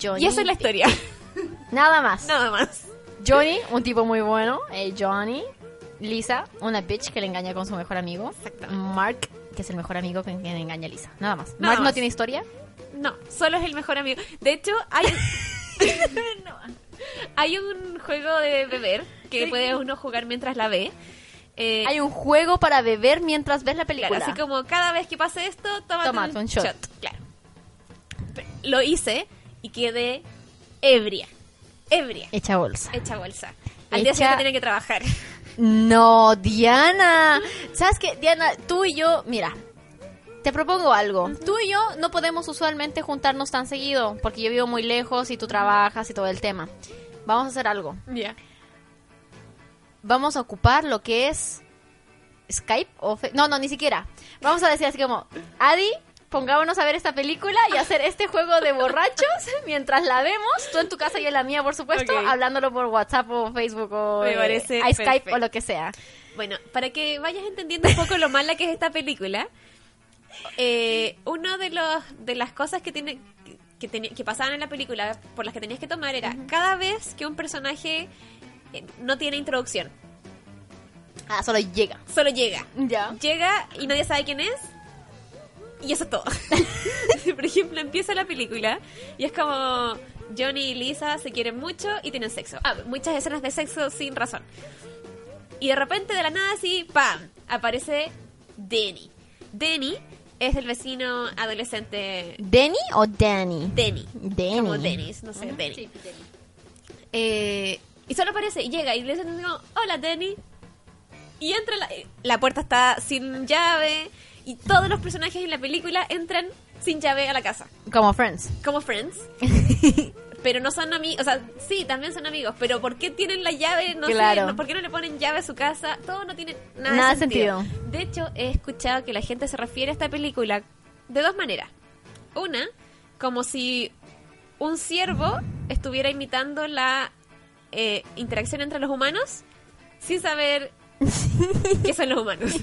Speaker 3: Johnny.
Speaker 2: Y esa es la historia. [laughs]
Speaker 3: Nada más.
Speaker 2: Nada más.
Speaker 3: Johnny, un tipo muy bueno. Johnny. Lisa, una bitch que le engaña con su mejor amigo. Mark, que es el mejor amigo con quien engaña a Lisa. Nada más.
Speaker 2: Nada
Speaker 3: Mark no tiene historia.
Speaker 2: No, solo es el mejor amigo. De hecho, hay, [laughs] No. hay un juego de beber que puede uno jugar mientras la ve. Eh,
Speaker 3: Hay un juego para beber mientras ves la película.
Speaker 2: claro, así como cada vez que pase esto, tómate,
Speaker 3: un shot.
Speaker 2: Claro. Lo hice y quedé ebria. Ebria.
Speaker 3: Hecha bolsa.
Speaker 2: Hecha bolsa. Al día siguiente tenía que trabajar. [laughs]
Speaker 3: No, Diana. ¿Sabes qué? Diana, tú y yo, mira, te propongo algo. Tú y yo no podemos usualmente juntarnos tan seguido porque yo vivo muy lejos y tú trabajas y todo el tema. Vamos a hacer algo.
Speaker 2: Ya.
Speaker 3: Vamos a ocupar lo que es Skype o Fe- no, no, ni siquiera. Vamos a decir así como, Adi, pongámonos a ver esta película y hacer este juego de borrachos [laughs] mientras la vemos, tú en tu casa y yo en la mía, por supuesto, hablándolo por WhatsApp o Facebook o
Speaker 2: Me
Speaker 3: eh,
Speaker 2: parece
Speaker 3: Skype o lo que sea.
Speaker 2: Bueno, para que vayas entendiendo un poco lo mala que es esta película, eh, uno de los de las cosas que tiene que, que pasaban en la película por las que tenías que tomar era cada vez que un personaje no tiene introducción,
Speaker 3: Ah, solo llega.
Speaker 2: solo llega.
Speaker 3: Ya.
Speaker 2: Llega y nadie sabe quién es. Y eso es todo. [laughs] [laughs] Por ejemplo, empieza la película y es como Johnny y Lisa se quieren mucho y tienen sexo. Ah, muchas escenas de sexo sin razón. Y de repente, de la nada, así, ¡pam! Aparece Denny. Denny es el vecino adolescente
Speaker 3: ¿Denny o Danny?
Speaker 2: Denny.
Speaker 3: Denny.
Speaker 2: Como Dennis, no sé, Denny. Eh, y solo aparece y llega y le dicen, hola Denny. Y entra, la, la puerta está sin llave y todos los personajes en la película entran sin llave a la casa,
Speaker 3: Como Friends.
Speaker 2: como Friends. [laughs] pero no son amigos, o sea, sí, también son amigos, pero ¿por qué tienen la llave? No
Speaker 3: Claro.
Speaker 2: sé, no- ¿por qué no le ponen llave a su casa? Todo no tiene nada,
Speaker 3: Nada
Speaker 2: de sentido.
Speaker 3: sentido.
Speaker 2: De hecho, he escuchado que la gente se refiere a esta película de dos maneras. Una, como si un ciervo estuviera imitando la eh, interacción entre los humanos sin saber [laughs] qué son los humanos.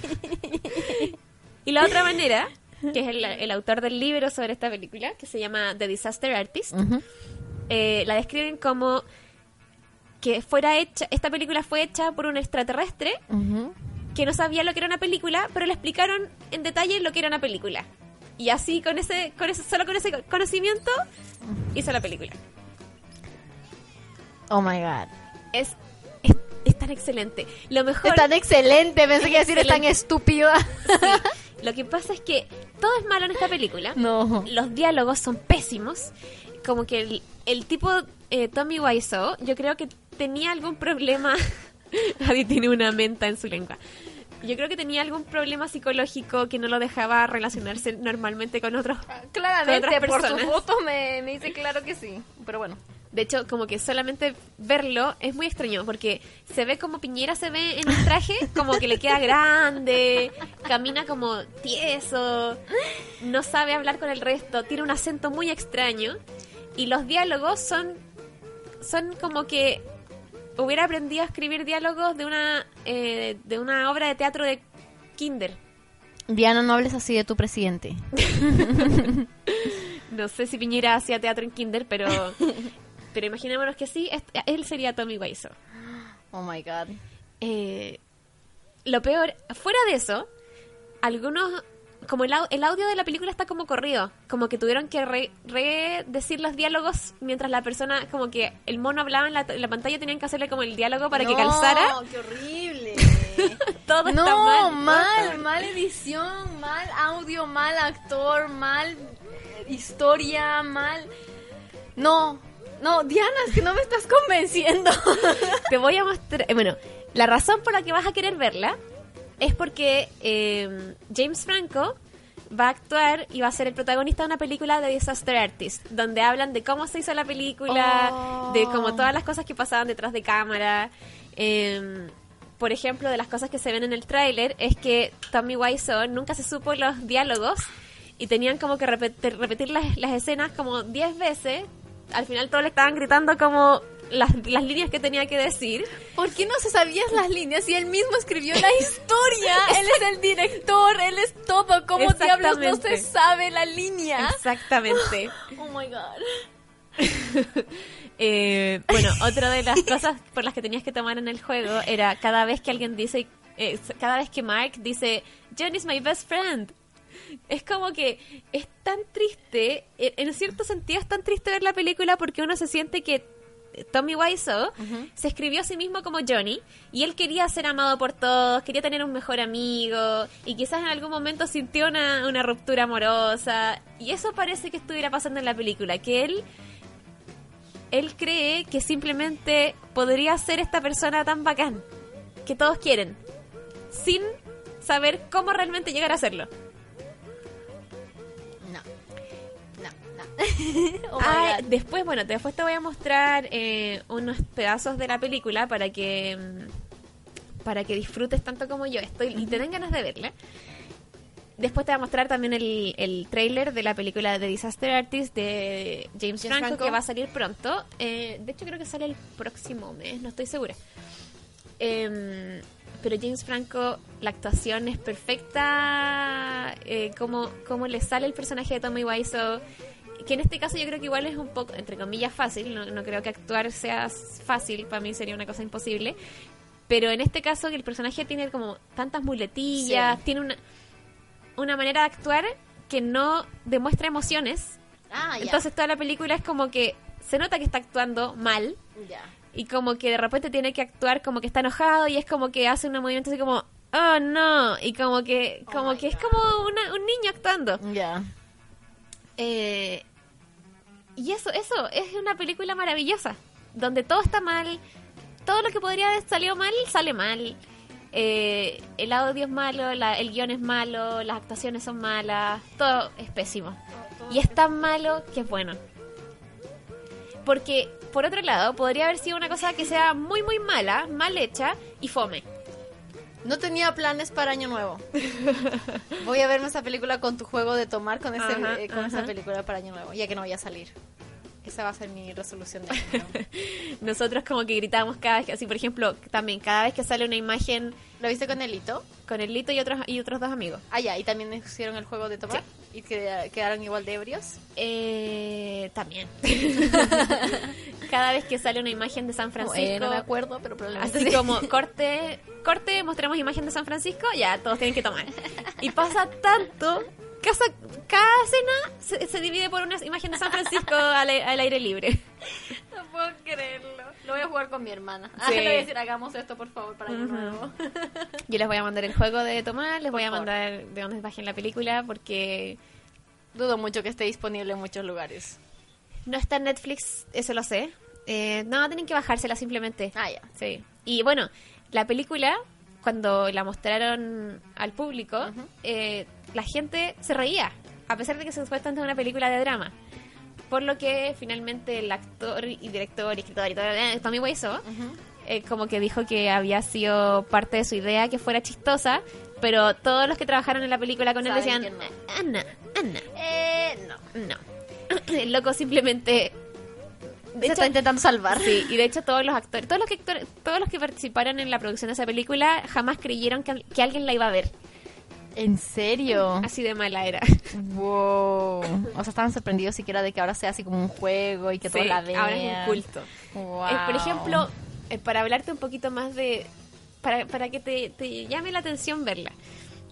Speaker 2: y la otra manera, que es el, el autor del libro sobre esta película, que se llama The Disaster Artist,
Speaker 3: Ujú.
Speaker 2: eh, la describen como que fuera hecha, esta película fue hecha por un extraterrestre
Speaker 3: Ujú.
Speaker 2: que no sabía lo que era una película, pero le explicaron en detalle lo que era una película. Y así con ese, con ese, solo con ese conocimiento hizo la película.
Speaker 3: Oh my god.
Speaker 2: Es, es, es tan excelente. Lo mejor,
Speaker 3: Es tan excelente, pensé que iba a decir es tan estúpida.
Speaker 2: sí, lo que pasa es que todo es malo en esta película.
Speaker 3: No.
Speaker 2: Los diálogos son pésimos. Como que el, el tipo eh, Tommy Wiseau, yo creo que tenía algún problema. [laughs] Adi tiene una menta en su lengua. Yo creo que tenía algún problema psicológico que no lo dejaba relacionarse normalmente con otros.
Speaker 3: Claramente,
Speaker 2: Con otras
Speaker 3: por su foto me, me dice claro que sí. Pero bueno.
Speaker 2: De hecho, como que solamente verlo es muy extraño porque se ve como Piñera se ve en el traje, como que le queda grande, camina como tieso, no sabe hablar con el resto, tiene un acento muy extraño y los diálogos son son como que hubiera aprendido a escribir diálogos de una eh, de una obra de teatro de Kinder.
Speaker 3: Diana, no hables así de tu presidente. [laughs]
Speaker 2: No sé si Piñera hacía teatro en Kinder, pero [laughs] pero imaginémonos que sí, él sería Tommy Wiseau.
Speaker 3: Oh my god.
Speaker 2: Eh, lo peor, fuera de eso, algunos, como el, au- el audio de la película está como corrido, como que tuvieron que re, re- decir los diálogos mientras la persona, como que el mono hablaba en la, en la pantalla, tenían que hacerle como el diálogo para que calzara.
Speaker 3: qué horrible. [laughs]
Speaker 2: Todo está
Speaker 3: no,
Speaker 2: mal. todo
Speaker 3: mal, mal edición, mal audio, mal actor, mal historia, mal... No, no, Diana, es que no me estás convenciendo. [laughs]
Speaker 2: Te voy a mostrar. eh, bueno, la razón por la que vas a querer verla es porque eh, James Franco va a actuar y va a ser el protagonista de una película de Disaster Artist, donde hablan de cómo se hizo la película,
Speaker 3: Oh.
Speaker 2: de como todas las cosas que pasaban detrás de cámara. Eh, por ejemplo, de las cosas que se ven en el tráiler es que Tommy Wiseau nunca se supo los diálogos y tenían como que repetir, repetir las, las escenas como 10 veces. Al final todos le estaban gritando como las, las líneas que tenía que decir.
Speaker 3: ¿Por qué no se sabías las líneas si él mismo escribió la [laughs] historia? él es el director, él es todo. ¿Cómo diablos no se sabe la línea?
Speaker 2: Exactamente. [gasps]
Speaker 3: Oh my god. [laughs]
Speaker 2: Eh, bueno, otra de las cosas por las que tenías que tomar en el juego era cada vez que alguien dice, eh, cada vez que Mark dice, John is my best friend. Es como que es tan triste, eh, en cierto sentido es tan triste ver la película porque uno se siente que Tommy Wiseau se escribió a sí mismo como Johnny y él quería ser amado por todos, quería tener un mejor amigo y quizás en algún momento sintió una, una ruptura amorosa y eso parece que estuviera pasando en la película, que él él cree que simplemente podría ser esta persona tan bacán que todos quieren, sin saber cómo realmente llegar a serlo. [laughs]
Speaker 3: oh
Speaker 2: Ah, después, bueno, después te voy a mostrar eh, unos pedazos de la película para que mm, para que disfrutes tanto como yo estoy y te den ganas de verla. Después te voy a mostrar también el, el trailer de la película de Disaster Artist de James,
Speaker 3: James
Speaker 2: Franco,
Speaker 3: Franco.
Speaker 2: que va a salir pronto. Eh, de hecho, creo que sale el próximo mes, no estoy segura. Em, pero James Franco, la actuación es perfecta, eh, como, como le sale el personaje de Tommy Wiseau, que en este caso yo creo que igual es un poco, entre comillas, fácil, no, no creo que actuar sea fácil, para mí sería una cosa imposible, pero en este caso que el personaje tiene como tantas muletillas,
Speaker 3: Sí.
Speaker 2: tiene una, una manera de actuar que no demuestra emociones,
Speaker 3: Ah, ya.
Speaker 2: entonces toda la película es como que se nota que está actuando mal,
Speaker 3: ya.
Speaker 2: y como que de repente tiene que actuar como que está enojado y es como que hace un movimiento así como, oh no, y como que, como que es como una- un niño actuando.
Speaker 3: Ya.
Speaker 2: Eh, y eso, eso, es una película maravillosa, donde todo está mal, todo lo que podría haber salido mal, sale mal. Eh, el audio es malo, la- el guion es malo, las actuaciones son malas, todo es pésimo. Y es tan malo que es bueno. Porque, por otro lado, podría haber sido una cosa que sea muy, muy mala, mal hecha y fome.
Speaker 3: No tenía planes para Año Nuevo. [laughs] Voy a verme esa película con tu juego de tomar con, ese,
Speaker 2: Ajá,
Speaker 3: eh, con esa película para Año Nuevo, ya que no voy a salir. Esa va a ser mi resolución de Año Nuevo. [laughs]
Speaker 2: Nosotros como que gritamos cada vez que, así por ejemplo, también cada vez que sale una imagen
Speaker 3: ¿Lo viste con el hito?
Speaker 2: con el Lito y otros, y otros dos amigos.
Speaker 3: Ah, ya, y también hicieron el juego de tomar. Y que quedaron igual de ebrios.
Speaker 2: Eh, también. [laughs] Cada vez que sale una imagen de San Francisco,
Speaker 3: Eh, no me acuerdo, pero probablemente
Speaker 2: así
Speaker 3: sí.
Speaker 2: como corte, corte, mostramos imagen de San Francisco, ya todos tienen que tomar. Y pasa tanto, cada, cada escena se, se divide por una imagen de San Francisco al, al aire libre.
Speaker 3: No puedo creerlo. Lo voy a jugar con mi hermana. Ah,
Speaker 2: Sí.
Speaker 3: le voy a decir, hagamos esto, por favor, para Año
Speaker 2: Ujú.
Speaker 3: Nuevo. [laughs]
Speaker 2: Yo les voy a mandar el juego de tomar, les voy a
Speaker 3: favor.
Speaker 2: mandar de dónde bajen la película porque
Speaker 3: Dudo mucho que esté disponible en muchos lugares.
Speaker 2: No está en Netflix, eso lo sé. Eh, no, tienen que bajársela simplemente.
Speaker 3: Ah, ya.
Speaker 2: Sí. Y bueno, la película, cuando la mostraron al público, eh, la gente se reía, a pesar de que se supuestamente es una película de drama. Por lo que finalmente el actor y director y escritor y todo, eh, Tommy Wiseau, eh, como que dijo que había sido parte de su idea que fuera chistosa, pero todos los que trabajaron en la película con él decían. Ana, Ana,
Speaker 3: Eh, no.
Speaker 2: no. [clears throat] El loco simplemente... De
Speaker 3: Se
Speaker 2: hecho,
Speaker 3: está intentando salvar.
Speaker 2: Sí, y de hecho todos los actores, todos los que actores- todos los que participaron en la producción de esa película jamás creyeron que, que alguien la iba a ver.
Speaker 3: ¿En serio?
Speaker 2: Así de mala era.
Speaker 3: Wow. [laughs] O sea, estaban sorprendidos siquiera de que ahora sea así como un juego y que todos
Speaker 2: Sí,
Speaker 3: la vean.
Speaker 2: ahora es un culto.
Speaker 3: Wow.
Speaker 2: Eh, por ejemplo, eh, para hablarte un poquito más de... Para, para que te, te llame la atención verla.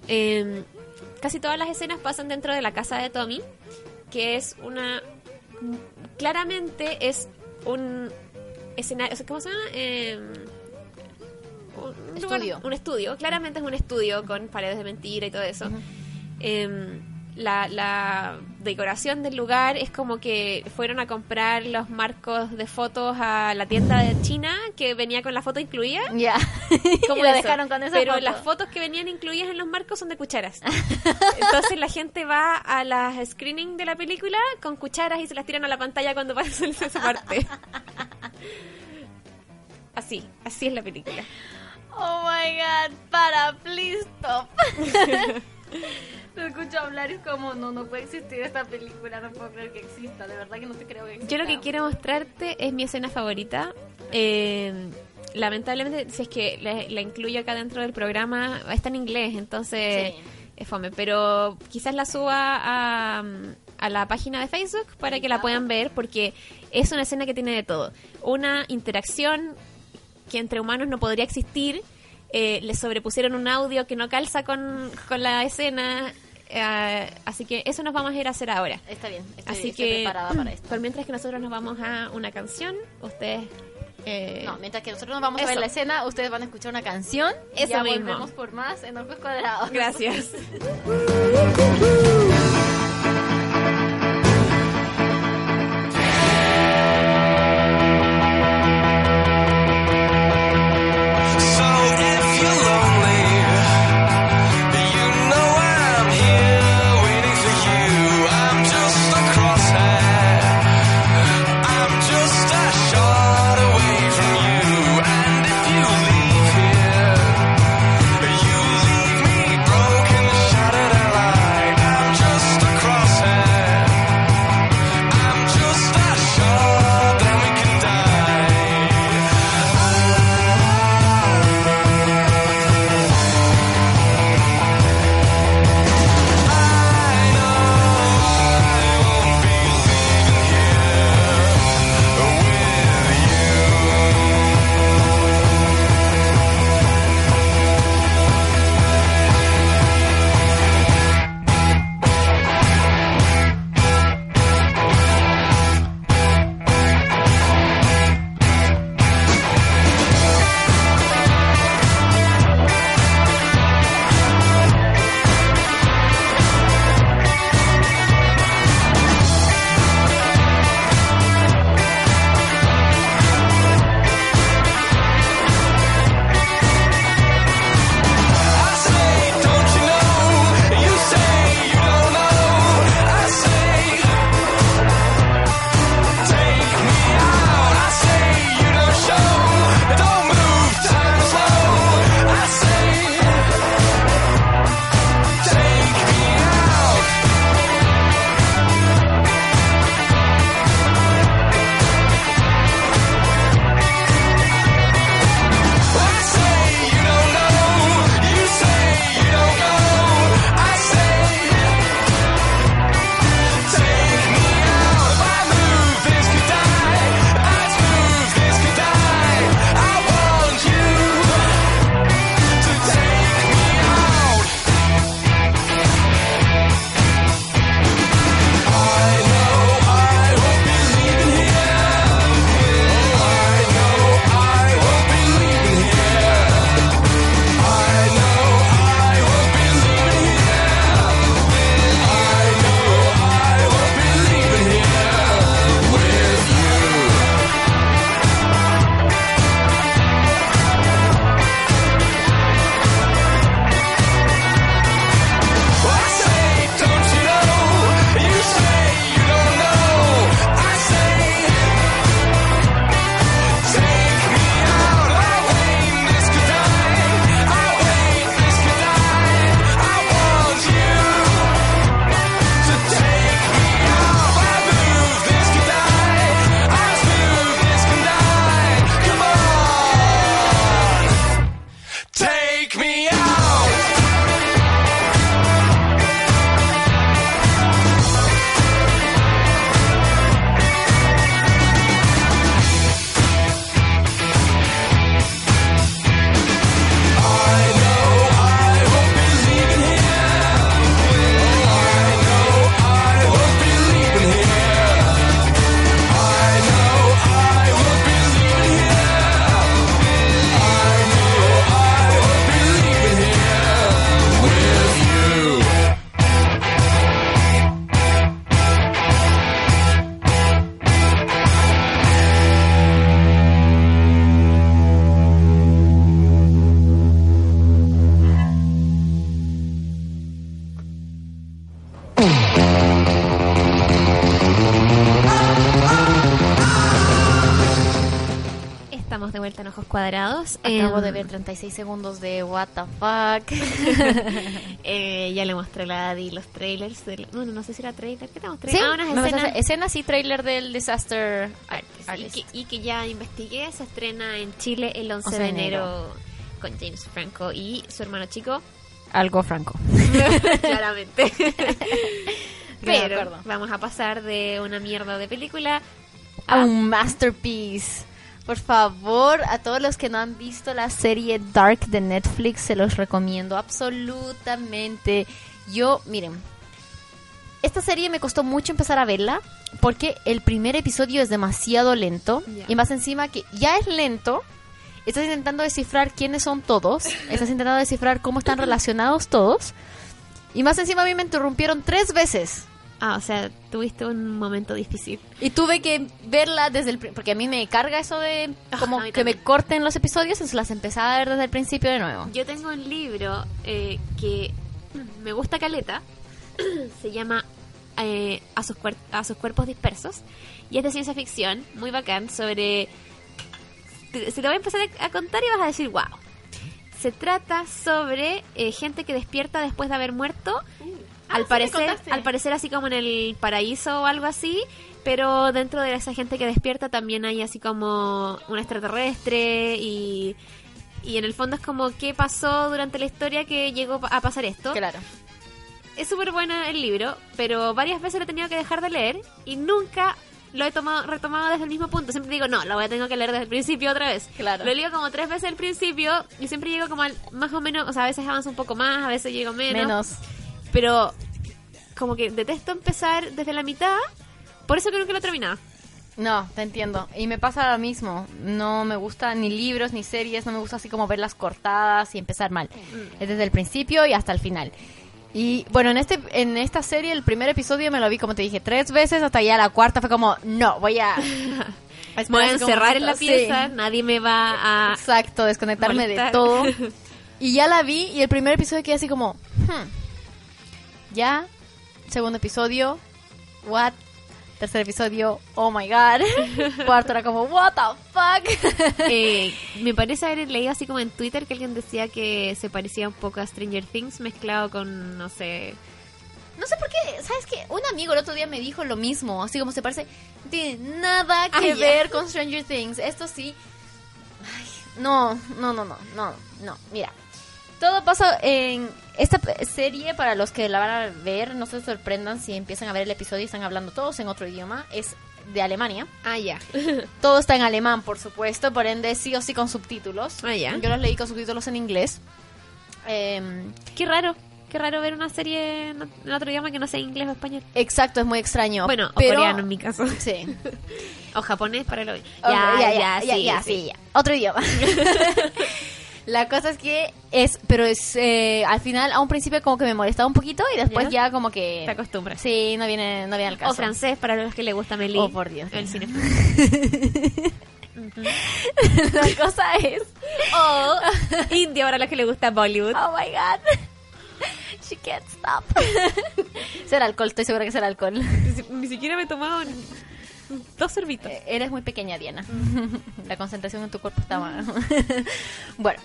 Speaker 2: Eh, casi todas las escenas pasan dentro de la casa de Tommy, que es una... Claramente es un escenario... ¿Cómo se llama? Eh, un lugar-
Speaker 3: Estudio.
Speaker 2: un estudio. Claramente es un estudio con paredes de mentira y todo eso. Em, la, la decoración del lugar es como que fueron a comprar los marcos de fotos a la tienda de China que venía con la foto incluida.
Speaker 3: Ya. [laughs]
Speaker 2: Como
Speaker 3: dejaron con esa
Speaker 2: Pero
Speaker 3: foto.
Speaker 2: las fotos que venían incluidas en los marcos son de cucharas. Entonces la gente va a las screening de la película con cucharas y se las tiran a la pantalla cuando pasa esa parte. Así, así es la película.
Speaker 3: Oh my god, para, please stop. [laughs] Lo escucho hablar y es como, no, no puede existir esta película, no puedo creer que exista, de verdad que no te creo que exista.
Speaker 2: Yo lo que quiero mostrarte es mi escena favorita. Eh, lamentablemente, si es que la, la incluyo acá dentro del programa, está en inglés, entonces
Speaker 3: Sí.
Speaker 2: es fome. Pero quizás la suba a, a la página de Facebook para que la puedan ver, porque es una escena que tiene de todo. Una interacción que entre humanos no podría existir. Eh, le sobrepusieron un audio que no calza con, con la escena. Eh, así que eso nos vamos a ir a hacer ahora.
Speaker 3: Está bien, estoy,
Speaker 2: Así
Speaker 3: estoy
Speaker 2: que,
Speaker 3: preparada para esto.
Speaker 2: por mientras que nosotros nos vamos a una canción, ustedes... eh,
Speaker 3: No, mientras que nosotros nos vamos a ver la escena, ustedes van a escuchar una canción. y
Speaker 2: Eso
Speaker 3: ya
Speaker 2: mismo.
Speaker 3: volvemos por más en Ojos Cuadrados.
Speaker 2: Gracias. [laughs] Cuadrados.
Speaker 3: Acabo
Speaker 2: Em,
Speaker 3: de ver 36 segundos de What the fuck. [laughs] [laughs]
Speaker 2: eh, ya le mostré la Adi los trailers. Del, bueno, no sé si era trailer. ¿Qué te mostré?
Speaker 3: sí,
Speaker 2: Ah, unas escenas.
Speaker 3: escenas y trailer del Disaster
Speaker 2: Artist.
Speaker 3: Artist.
Speaker 2: Y, que, y que ya investigué, se estrena en Chile el 11
Speaker 3: 11
Speaker 2: de
Speaker 3: de
Speaker 2: enero con James Franco y su hermano chico,
Speaker 3: Algo franco. [laughs]
Speaker 2: claramente.
Speaker 3: De
Speaker 2: Pero vamos a pasar de una mierda de película
Speaker 3: a un masterpiece. Por favor, a todos los que no han visto la serie Dark de Netflix, se los recomiendo absolutamente. Yo, miren, esta serie me costó mucho empezar a verla porque el primer episodio es demasiado lento y más encima que ya es lento. Estás intentando descifrar quiénes son todos, [laughs] estás intentando descifrar cómo están relacionados todos. Y más encima a mí me interrumpieron tres veces.
Speaker 2: Ah, o sea, tuviste un momento difícil.
Speaker 3: Y tuve que verla desde el... Porque a mí me carga eso de
Speaker 2: Ah,
Speaker 3: como que me corten los episodios, entonces las empezaba a ver desde el principio de nuevo.
Speaker 2: Yo tengo un libro eh, que me gusta caleta. [coughs] Se llama eh, a, sus a sus cuerpos dispersos. Y es de ciencia ficción, muy bacán, sobre... Se te voy a empezar a a contar y vas a decir, wow. Se trata sobre eh, gente que despierta después de haber muerto. Al
Speaker 3: sí,
Speaker 2: parecer, al parecer así como en el paraíso o algo así, pero dentro de esa gente que despierta también hay así como un extraterrestre y y en el fondo es como qué pasó durante la historia que llegó a pasar esto.
Speaker 3: Claro.
Speaker 2: Es súper buena el libro, pero varias veces lo he tenido que dejar de leer y nunca lo he tomado, retomado desde el mismo punto. Siempre digo, no, lo voy a tener que leer desde el principio otra vez.
Speaker 3: Claro.
Speaker 2: Lo leído como tres veces al principio y siempre llego como al, más o menos, o sea, a veces avanzo un poco más, a veces llego menos.
Speaker 3: Menos.
Speaker 2: Pero como que detesto empezar desde la mitad, por eso creo que lo he terminado.
Speaker 3: No, te entiendo. Y me pasa lo mismo. No me gusta ni libros ni series, no me gusta así como verlas cortadas y empezar mal.
Speaker 2: Mm.
Speaker 3: Es desde el principio y hasta el final. Y bueno, en este en esta serie el primer episodio me lo vi como te dije tres veces hasta ya la cuarta fue como no voy a [laughs]
Speaker 2: voy a encerrar en la
Speaker 3: sí.
Speaker 2: pieza, nadie me va a...
Speaker 3: Exacto, desconectarme de
Speaker 2: molestar.
Speaker 3: todo. [laughs] Y ya la vi y el primer episodio quedé así como, hmm, ya, segundo episodio, what, tercer episodio, oh my god, [laughs] cuarto era como, what the fuck. [laughs]
Speaker 2: Eh, [laughs] me parece haber leído así como en Twitter que alguien decía que se parecía un poco a Stranger Things mezclado con, no sé...
Speaker 3: No sé por qué, ¿sabes qué? Un amigo el otro día me dijo lo mismo, así como se parece, tiene nada que
Speaker 2: Ah, ya.
Speaker 3: ver con Stranger Things, esto sí. Ay, no, no, no, no, no, no, mira. Todo pasa en esta serie, para los que la van a ver, no se sorprendan si empiezan a ver el episodio y están hablando todos en otro idioma, es de Alemania.
Speaker 2: Ah, ya. [laughs]
Speaker 3: Todo está en alemán, por supuesto, por ende sí o sí con subtítulos.
Speaker 2: Ah, ya.
Speaker 3: Yo los leí con subtítulos en inglés. Em,
Speaker 2: Qué raro, qué raro ver una serie en otro idioma que no sea inglés o español.
Speaker 3: exacto, es muy extraño.
Speaker 2: Bueno, o
Speaker 3: pero-
Speaker 2: coreano en mi caso. [laughs]
Speaker 3: Sí.
Speaker 2: O japonés para lo...
Speaker 3: Ok, ya, ya, ya,
Speaker 2: sí.
Speaker 3: sí, ya. Otro idioma. [laughs] La cosa es que es, pero es, eh, al final, a un principio como que me molestaba un poquito y después
Speaker 2: ¿Ya?
Speaker 3: ya, como que...
Speaker 2: Te acostumbras.
Speaker 3: Sí, no viene, no viene al caso.
Speaker 2: O francés para los que le gusta Meli.
Speaker 3: Oh, por Dios.
Speaker 2: El cine. [laughs]
Speaker 3: La cosa es... [laughs]
Speaker 2: O indio para los que le gusta Bollywood.
Speaker 3: Oh my god. [laughs] She can't stop. será alcohol, estoy segura que será alcohol.
Speaker 2: Ni siquiera me tomaban dos sorbitos.
Speaker 3: Eh, Eres muy pequeña, Diana. La concentración en tu cuerpo está mal. bueno.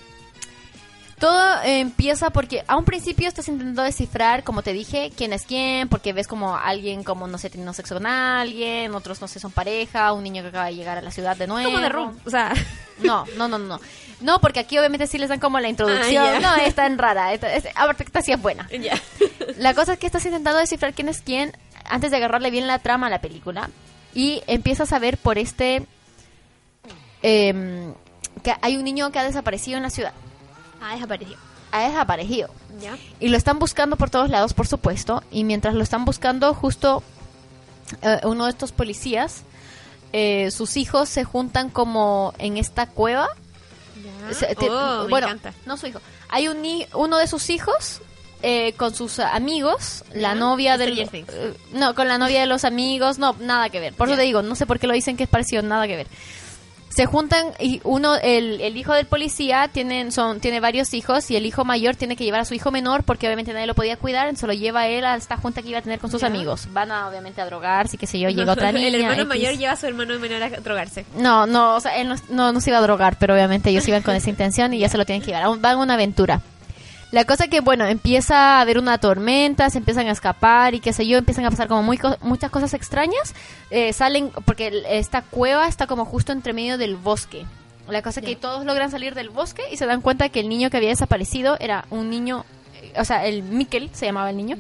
Speaker 3: Todo eh, empieza porque a un principio estás intentando descifrar, como te dije, quién es quién, porque ves como alguien como, no sé, teniendo sexo con alguien, otros, no sé, son pareja, un niño que acaba de llegar a la ciudad de nuevo.
Speaker 2: Como de Room. O sea, [laughs]
Speaker 3: No, no, no, no. No, porque aquí obviamente sí les dan como la introducción.
Speaker 2: Ah, ya.
Speaker 3: No, es tan rara. Esta, es, aparte, esta sí es buena. [laughs] La cosa es que estás intentando descifrar quién es quién antes de agarrarle bien la trama a la película. Y empiezas a ver por este... em, que hay un niño que ha desaparecido en la ciudad.
Speaker 2: Ah, desapareció.
Speaker 3: Ha desaparecido.
Speaker 2: Ya.
Speaker 3: Y lo están buscando por todos lados, por supuesto. Y mientras lo están buscando, justo eh, uno de estos policías, eh, sus hijos se juntan como en esta cueva.
Speaker 2: Ya.
Speaker 3: Se- te-
Speaker 2: oh, me
Speaker 3: bueno,
Speaker 2: encanta.
Speaker 3: no su hijo. Hay un uno de sus hijos eh, con sus amigos, la novia del eh, no, con la novia de los amigos, no, nada que ver. Por eso te digo, no sé por qué lo dicen que es parecido, nada que ver. Se juntan y uno, el, el hijo del policía tienen, son, tiene varios hijos y el hijo mayor tiene que llevar a su hijo menor porque obviamente nadie lo podía cuidar, se lo lleva él a esta junta que iba a tener con sus amigos. Van a obviamente a drogarse, qué sé yo, llega [laughs] otra niña.
Speaker 2: el hermano
Speaker 3: X.
Speaker 2: mayor lleva a su hermano menor a drogarse.
Speaker 3: No, no, o sea, él no, no, no se iba a drogar, pero obviamente ellos iban con esa intención y ya se lo tienen que llevar. Van a una aventura. La cosa que, bueno, empieza a haber una tormenta, se empiezan a escapar y qué sé yo, empiezan a pasar como muy co- muchas cosas extrañas. Eh, salen, porque esta cueva está como justo entre medio del bosque. La cosa que todos logran salir del bosque y se dan cuenta que el niño que había desaparecido era un niño, eh, o sea, el Mikkel se llamaba el niño,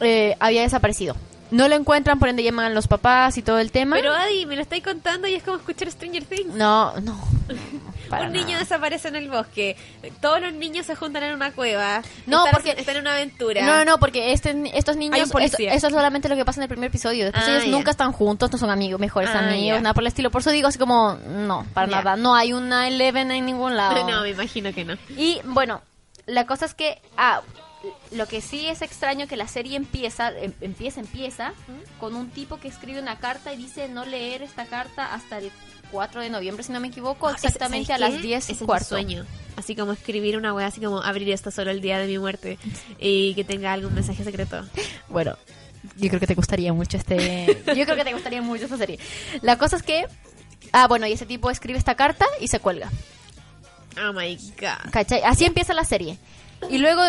Speaker 3: eh, había desaparecido. No lo encuentran, por ende llaman a los papás y todo el tema.
Speaker 2: Pero Adi, me lo estáis contando y es como escuchar Stranger Things.
Speaker 3: No, no. [laughs] para
Speaker 2: un niño
Speaker 3: nada.
Speaker 2: desaparece en el bosque. Todos los niños se juntan en una cueva.
Speaker 3: No,
Speaker 2: están,
Speaker 3: porque-
Speaker 2: están en una aventura.
Speaker 3: No, no, porque este, estos niños, eso, eso es solamente lo que pasa en el primer episodio. Después
Speaker 2: Ah,
Speaker 3: ellos
Speaker 2: ya.
Speaker 3: nunca están juntos, no son amigos, mejores
Speaker 2: Ah,
Speaker 3: amigos,
Speaker 2: ya.
Speaker 3: nada por el estilo. Por eso digo así como, no, para
Speaker 2: Ya.
Speaker 3: nada. No hay una Eleven en ningún lado. [laughs]
Speaker 2: No, me imagino que no.
Speaker 3: Y bueno, la cosa es que, ah, lo que sí es extraño que la serie empieza, em- empieza, empieza con un tipo que escribe una carta y dice no leer esta carta hasta el 4 de noviembre, si no me equivoco,
Speaker 2: Ah,
Speaker 3: exactamente
Speaker 2: ¿sabes
Speaker 3: a
Speaker 2: qué?
Speaker 3: las 10
Speaker 2: Ese
Speaker 3: y
Speaker 2: es mi
Speaker 3: cuarto.
Speaker 2: sueño. Así como escribir una wea, así como abrir esto solo el día de mi muerte [laughs] y que tenga algún mensaje secreto.
Speaker 3: Bueno, yo creo que te gustaría mucho este. [laughs] Yo creo que te gustaría mucho esta serie. La cosa es que. Ah, bueno, y ese tipo escribe esta carta y se cuelga.
Speaker 2: Oh my god.
Speaker 3: ¿Cachai? Así empieza la serie. Y luego,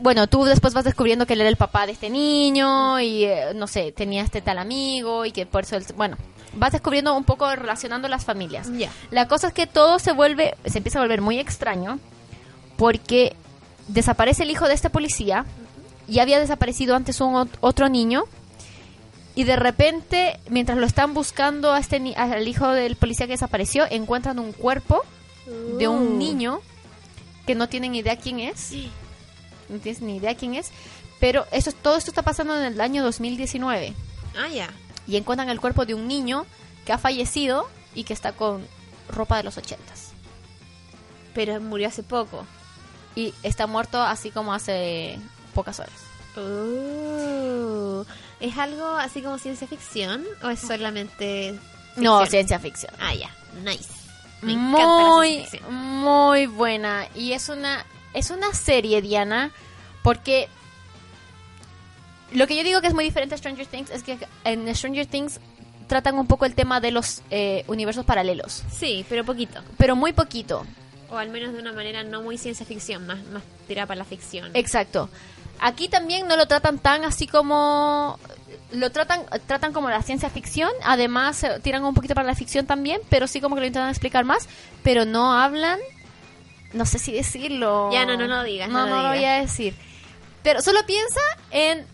Speaker 3: bueno, tú después vas descubriendo que él era el papá de este niño y, eh, no sé, tenía este tal amigo y que por eso, él- bueno, vas descubriendo un poco relacionando las familias. La cosa es que todo se vuelve, se empieza a volver muy extraño porque desaparece el hijo de este policía y había desaparecido antes un ot- otro niño y de repente, mientras lo están buscando a este ni- al hijo del policía que desapareció, encuentran un cuerpo de un niño que no tienen idea quién es. No tienes ni idea quién es. Pero eso, todo esto está pasando en el año 2019.
Speaker 2: Ah, ya.
Speaker 3: Y encuentran el cuerpo de un niño que ha fallecido y que está con ropa de los ochentas.
Speaker 2: Pero murió hace poco.
Speaker 3: Y está muerto así como hace pocas horas.
Speaker 2: Oh. ¿Es algo así como ciencia ficción o es solamente
Speaker 3: No, ciencia ficción.
Speaker 2: Ah, ya. Nice. Me
Speaker 3: muy, muy buena. Y es una, es una serie, Diana, porque lo que yo digo que es muy diferente a Stranger Things es que en Stranger Things tratan un poco el tema de los eh, universos paralelos,
Speaker 2: Sí, pero poquito.
Speaker 3: pero muy poquito.
Speaker 2: O al menos de una manera no muy ciencia ficción, más, más tirada para la ficción.
Speaker 3: Exacto. Aquí también no lo tratan tan así como lo tratan tratan como la ciencia ficción, además eh, tiran un poquito para la ficción también, pero sí como que lo intentan explicar más, pero no hablan no sé si decirlo.
Speaker 2: Ya, no, no lo digas,
Speaker 3: No,
Speaker 2: no lo
Speaker 3: no voy a decir. Pero solo piensa en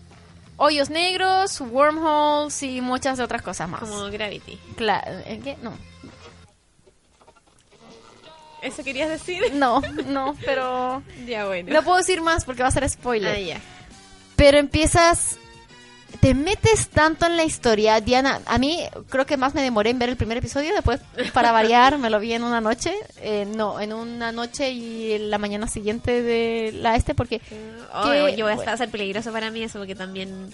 Speaker 3: hoyos negros, wormholes y muchas otras cosas más.
Speaker 2: Como Gravity.
Speaker 3: Claro, ¿en qué? No.
Speaker 2: ¿Eso querías decir? [laughs]
Speaker 3: No, no, pero
Speaker 2: ya, bueno.
Speaker 3: no puedo decir más porque va a ser spoiler.
Speaker 2: Ah, ya.
Speaker 3: Pero empiezas. Te metes tanto en la historia, Diana. A mí creo que más me demoré en ver el primer episodio. Después, para variar, me lo vi en una noche. Eh, no, en una noche y en la mañana siguiente de la este, porque.
Speaker 2: Oh,
Speaker 3: que-
Speaker 2: yo voy a
Speaker 3: bueno.
Speaker 2: ser peligroso para mí eso porque también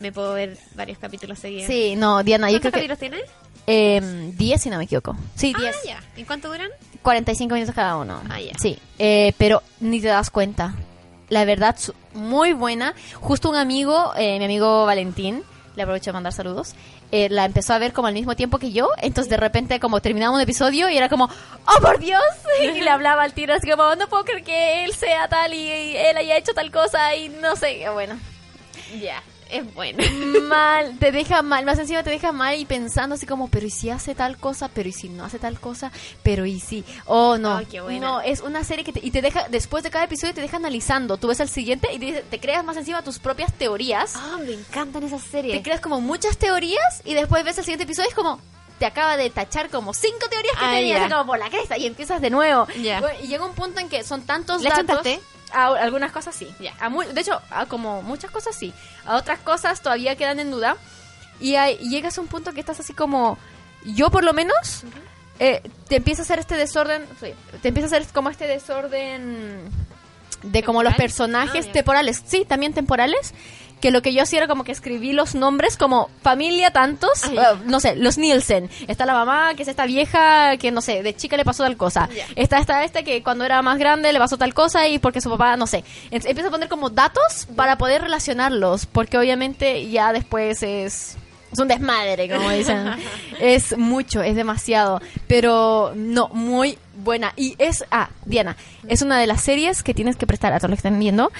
Speaker 2: me puedo ver varios capítulos seguidos.
Speaker 3: Sí, no, Diana, yo
Speaker 2: ¿Cuántos
Speaker 3: creo que.
Speaker 2: capítulos tiene?
Speaker 3: Eh, 10, si no me equivoco. Sí, 10.
Speaker 2: Ah, ya. ¿Y cuánto duran?
Speaker 3: 45 minutos cada uno.
Speaker 2: Ah, ya.
Speaker 3: Sí, eh, pero ni te das cuenta. La verdad, muy buena. Justo un amigo, eh, mi amigo Valentín, le aprovecho de mandar saludos, eh, la empezó a ver como al mismo tiempo que yo. Entonces, de repente, como terminaba un episodio y era como, ¡Oh, por Dios! [laughs] Y le hablaba al tiro, así como, no puedo creer que él sea tal y él haya hecho tal cosa y no sé. Bueno,
Speaker 2: Ya. Es bueno. [laughs]
Speaker 3: mal, te deja mal, más encima te deja mal y pensando así como, pero ¿y si hace tal cosa? ¿Pero y si no hace tal cosa? ¿Pero y si? Oh, no.
Speaker 2: Ay, qué.
Speaker 3: No, es una serie que te, y te deja, después de cada episodio te deja analizando. Tú ves el siguiente y te, te creas más encima tus propias teorías.
Speaker 2: Ah, me encantan esas series.
Speaker 3: Te creas como muchas teorías y después ves el siguiente episodio y es como... Te acaba de tachar como cinco teorías que
Speaker 2: Ah,
Speaker 3: tenías, como por la cresta, y empiezas de nuevo. Y llega un punto en que son tantos
Speaker 2: ¿Le
Speaker 3: datos. A algunas cosas sí.
Speaker 2: Ya.
Speaker 3: A mu- de hecho, a como muchas cosas sí. A otras cosas todavía quedan en duda. Y, hay- y llegas a un punto que estás así como. Yo, por lo menos, eh, te empieza a hacer este desorden. sí, te empieza a hacer como este desorden de como los personajes
Speaker 2: Ah,
Speaker 3: temporales. Sí, también temporales. Que lo que yo hacía era como que escribí los nombres como familia tantos, eh, no sé, los Nielsen. Está la mamá, que es esta vieja que, no sé, de chica le pasó tal cosa.
Speaker 2: Ya.
Speaker 3: Está esta este que cuando era más grande le pasó tal cosa y porque su papá, no sé. Entonces, empiezo a poner como datos para poder relacionarlos, porque obviamente ya después es... Es un desmadre, como dicen. [laughs] es mucho, es demasiado. Pero no, muy buena. Y es, ah, Diana, es una de las series que tienes que prestar a todos los que están viendo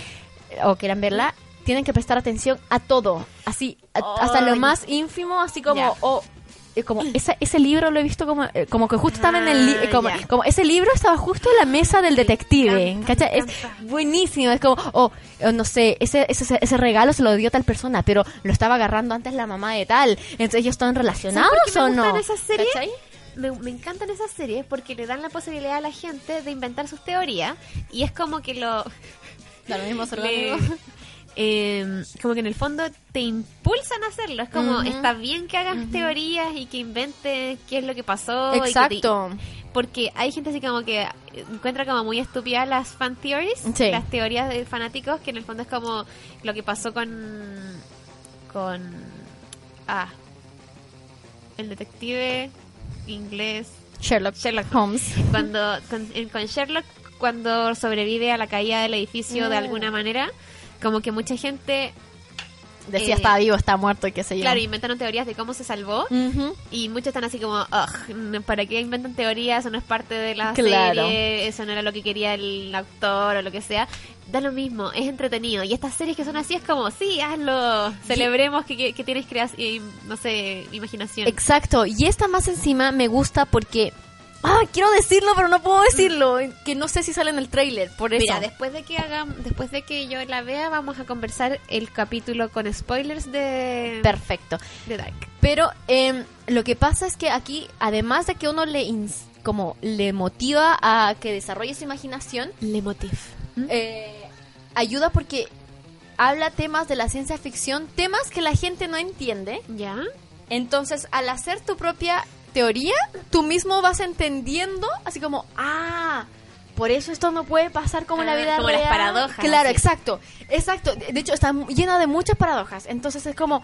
Speaker 3: eh, o quieran verla. Tienen que prestar atención a todo. Así, a- hasta lo más ínfimo, así como,
Speaker 2: Ya.
Speaker 3: oh, eh, como esa- ese libro lo he visto como, eh, como que justo estaba en el li-
Speaker 2: Ah,
Speaker 3: como,
Speaker 2: ya.
Speaker 3: como ese libro estaba justo en la mesa del detective, ¿cachai? Es buenísimo, es como, oh, oh, no sé, ese, ese, ese regalo se lo dio tal persona, pero lo estaba agarrando antes la mamá de tal, entonces ellos están relacionados
Speaker 2: ¿Sabes por qué
Speaker 3: o
Speaker 2: me
Speaker 3: no?
Speaker 2: gustan esas series?
Speaker 3: ¿Cachai?
Speaker 2: Me, me encantan esas series porque le dan la posibilidad a la gente de inventar sus teorías y es como que lo...
Speaker 3: Lo mismo [laughs]
Speaker 2: le-. Eh, como que en el fondo te impulsan a hacerlo. Es como, está bien que hagas teorías y que inventes qué es lo que pasó. y que te-
Speaker 3: Exacto.
Speaker 2: porque hay gente así como que encuentra como muy estúpidas las fan theories,
Speaker 3: Sí.
Speaker 2: las teorías de fanáticos, que en el fondo es como lo que pasó con... con... Ah, el detective inglés
Speaker 3: Sherlock,
Speaker 2: Sherlock
Speaker 3: Holmes.
Speaker 2: cuando con, Sherlock cuando sobrevive a la caída del edificio de
Speaker 3: Mm.
Speaker 2: alguna manera como que mucha gente
Speaker 3: Decía,
Speaker 2: Eh,
Speaker 3: está vivo, está muerto y qué sé yo.
Speaker 2: claro inventaron teorías de cómo se salvó y muchos están así como "Ugh, ¿para qué inventan teorías? eso no es parte de la
Speaker 3: Claro.
Speaker 2: serie eso no era lo que quería el actor o lo que sea da lo mismo es entretenido y estas series que son así es como sí hazlo celebremos que, que, que tienes creación no sé imaginación
Speaker 3: Exacto, y esta más encima me gusta porque... Ah, quiero decirlo, pero no puedo decirlo. Que no sé si sale en el tráiler, por eso.
Speaker 2: Mira, después de que hagan, después de que yo la vea, vamos a conversar el capítulo con spoilers de,
Speaker 3: Perfecto.
Speaker 2: de Dark.
Speaker 3: Pero em, lo que pasa es que aquí, además de que uno le como le motiva a que desarrolle su imaginación,
Speaker 2: Le Motif.
Speaker 3: eh, ayuda porque habla temas de la ciencia ficción, temas que la gente no entiende.
Speaker 2: ¿Ya?
Speaker 3: Entonces, al hacer tu propia teoría, tú mismo vas entendiendo, así como, ah, por eso esto no puede pasar como en la
Speaker 2: Ah,
Speaker 3: vida
Speaker 2: como las
Speaker 3: real.
Speaker 2: paradojas,
Speaker 3: Claro,
Speaker 2: así.
Speaker 3: exacto, exacto. De hecho, está llena de muchas paradojas. Entonces es como,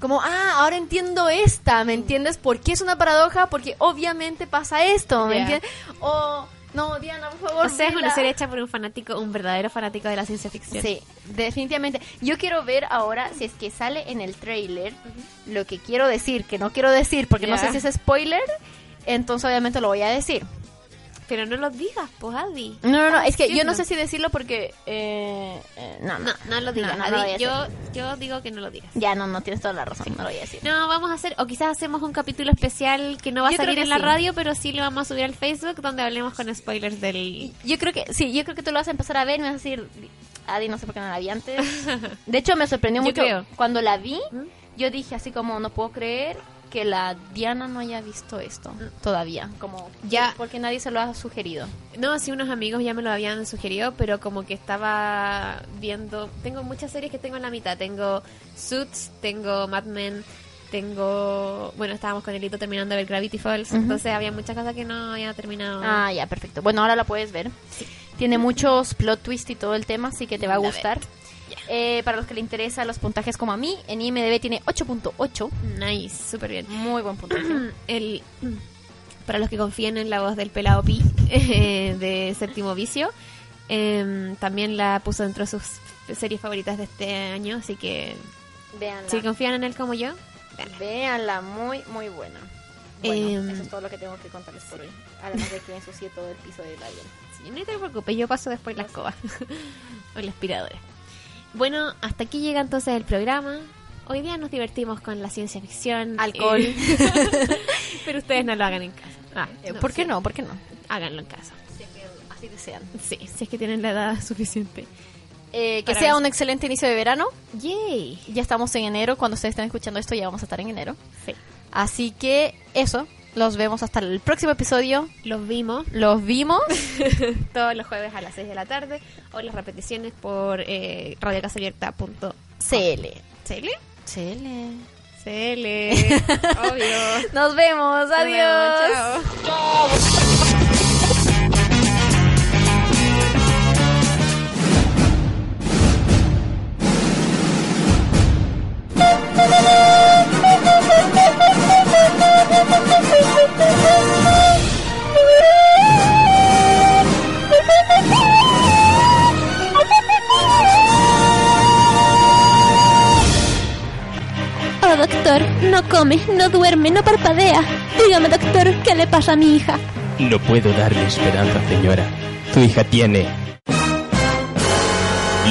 Speaker 3: como, ah, ahora entiendo esta, ¿me entiendes? ¿Por qué es una paradoja? Porque obviamente pasa esto, ¿me entiendes? O, no, Diana, por favor.
Speaker 2: O sea, es una serie hecha por un fanático, un verdadero fanático de la ciencia ficción.
Speaker 3: Sí, definitivamente. Yo quiero ver ahora si es que sale en el trailer lo que quiero decir, que no quiero decir porque no sé si es spoiler, entonces obviamente lo voy a decir.
Speaker 2: Pero no lo digas, pues, Adi.
Speaker 3: No, no, no, es que yo no sé si decirlo porque... eh, eh, no, no,
Speaker 2: No, no lo digas,
Speaker 3: No, no lo
Speaker 2: Adi.
Speaker 3: voy a
Speaker 2: yo, yo digo que no lo digas.
Speaker 3: Ya, no, no, tienes toda la razón, no lo voy a decir.
Speaker 2: No, vamos a hacer, o quizás hacemos un capítulo especial que no va a
Speaker 3: Yo creo
Speaker 2: salir
Speaker 3: que
Speaker 2: en la
Speaker 3: sí.
Speaker 2: radio, pero sí lo vamos a subir al Facebook donde hablemos con spoilers del...
Speaker 3: Yo creo que, sí, yo creo que tú lo vas a empezar a ver y me vas a decir, Adi, no sé por qué no la vi antes. [laughs] De hecho, me sorprendió
Speaker 2: Yo
Speaker 3: mucho
Speaker 2: creo.
Speaker 3: cuando la vi.
Speaker 2: ¿Mm?
Speaker 3: Yo dije así como, no puedo creer que la Diana no haya visto esto todavía. Como,
Speaker 2: Ya.
Speaker 3: Porque nadie se lo ha sugerido.
Speaker 2: No, sí, unos amigos ya me lo habían sugerido, pero como que estaba viendo. Tengo muchas series que tengo en la mitad. Tengo Suits, tengo Mad Men, tengo. Bueno, estábamos con Elito terminando de ver Gravity Falls, entonces había muchas cosas que no había terminado.
Speaker 3: Ah, ya, perfecto. Bueno, ahora la puedes ver. Tiene muchos plot twist y todo el tema, así que te va a
Speaker 2: La
Speaker 3: gustar. Eh, para los que le interesan los puntajes como a mí, en IMDB tiene 8.8.
Speaker 2: Nice, súper bien.
Speaker 3: Muy buen puntaje. [clears throat]
Speaker 2: El, para los que confían en la voz del pelado Pi [laughs] eh, de Séptimo Vicio, em, también la puso dentro de sus series favoritas de este año, así que
Speaker 3: Véanla.
Speaker 2: si confían en él como yo, véanla.
Speaker 3: Véanla, muy, muy buena. Bueno,
Speaker 2: Em,
Speaker 3: eso es todo lo que tengo que contarles por hoy. Además de [laughs] que ensucié todo el piso del avión.
Speaker 2: Sí, no te preocupes, yo paso después la escoba [laughs] o la aspiradora. Bueno, hasta aquí llega entonces el programa. Hoy día nos divertimos con la ciencia ficción.
Speaker 3: Alcohol.
Speaker 2: eh, [laughs] pero ustedes no lo hagan en casa. Ah,
Speaker 3: Eh, ¿Por qué
Speaker 2: sí,
Speaker 3: no? ¿Por qué no?
Speaker 2: Háganlo en casa.
Speaker 3: Así desean.
Speaker 2: Sí, si es que tienen la edad suficiente.
Speaker 3: Eh, que
Speaker 2: Para
Speaker 3: sea
Speaker 2: eso.
Speaker 3: un excelente inicio de verano.
Speaker 2: Yay.
Speaker 3: Ya estamos en enero. Cuando ustedes estén escuchando esto, ya vamos a estar en enero.
Speaker 2: Sí.
Speaker 3: Así que eso. Los vemos hasta el próximo episodio.
Speaker 2: Los vimos
Speaker 3: Los vimos. [laughs]
Speaker 2: todos los jueves a las 6 de la tarde o las repeticiones por eh, radiocasabierta.cl.
Speaker 3: CL.
Speaker 2: ¿CL?
Speaker 3: CL. [laughs]
Speaker 2: CL. Obvio.
Speaker 3: Nos vemos.
Speaker 2: Nos vemos,
Speaker 3: Adiós.
Speaker 2: chao.
Speaker 5: Oh, doctor, no come, no duerme, no parpadea. Dígame, doctor, ¿qué le pasa a mi hija?
Speaker 6: No puedo darle esperanza, señora. Tu hija tiene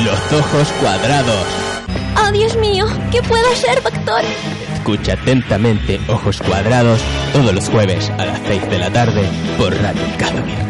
Speaker 6: los ojos cuadrados.
Speaker 5: ¡Oh, Dios mío! ¿Qué puedo hacer, doctor?
Speaker 6: Escucha atentamente Ojos Cuadrados todos los jueves a las 6 de la tarde por Radio Cadomir.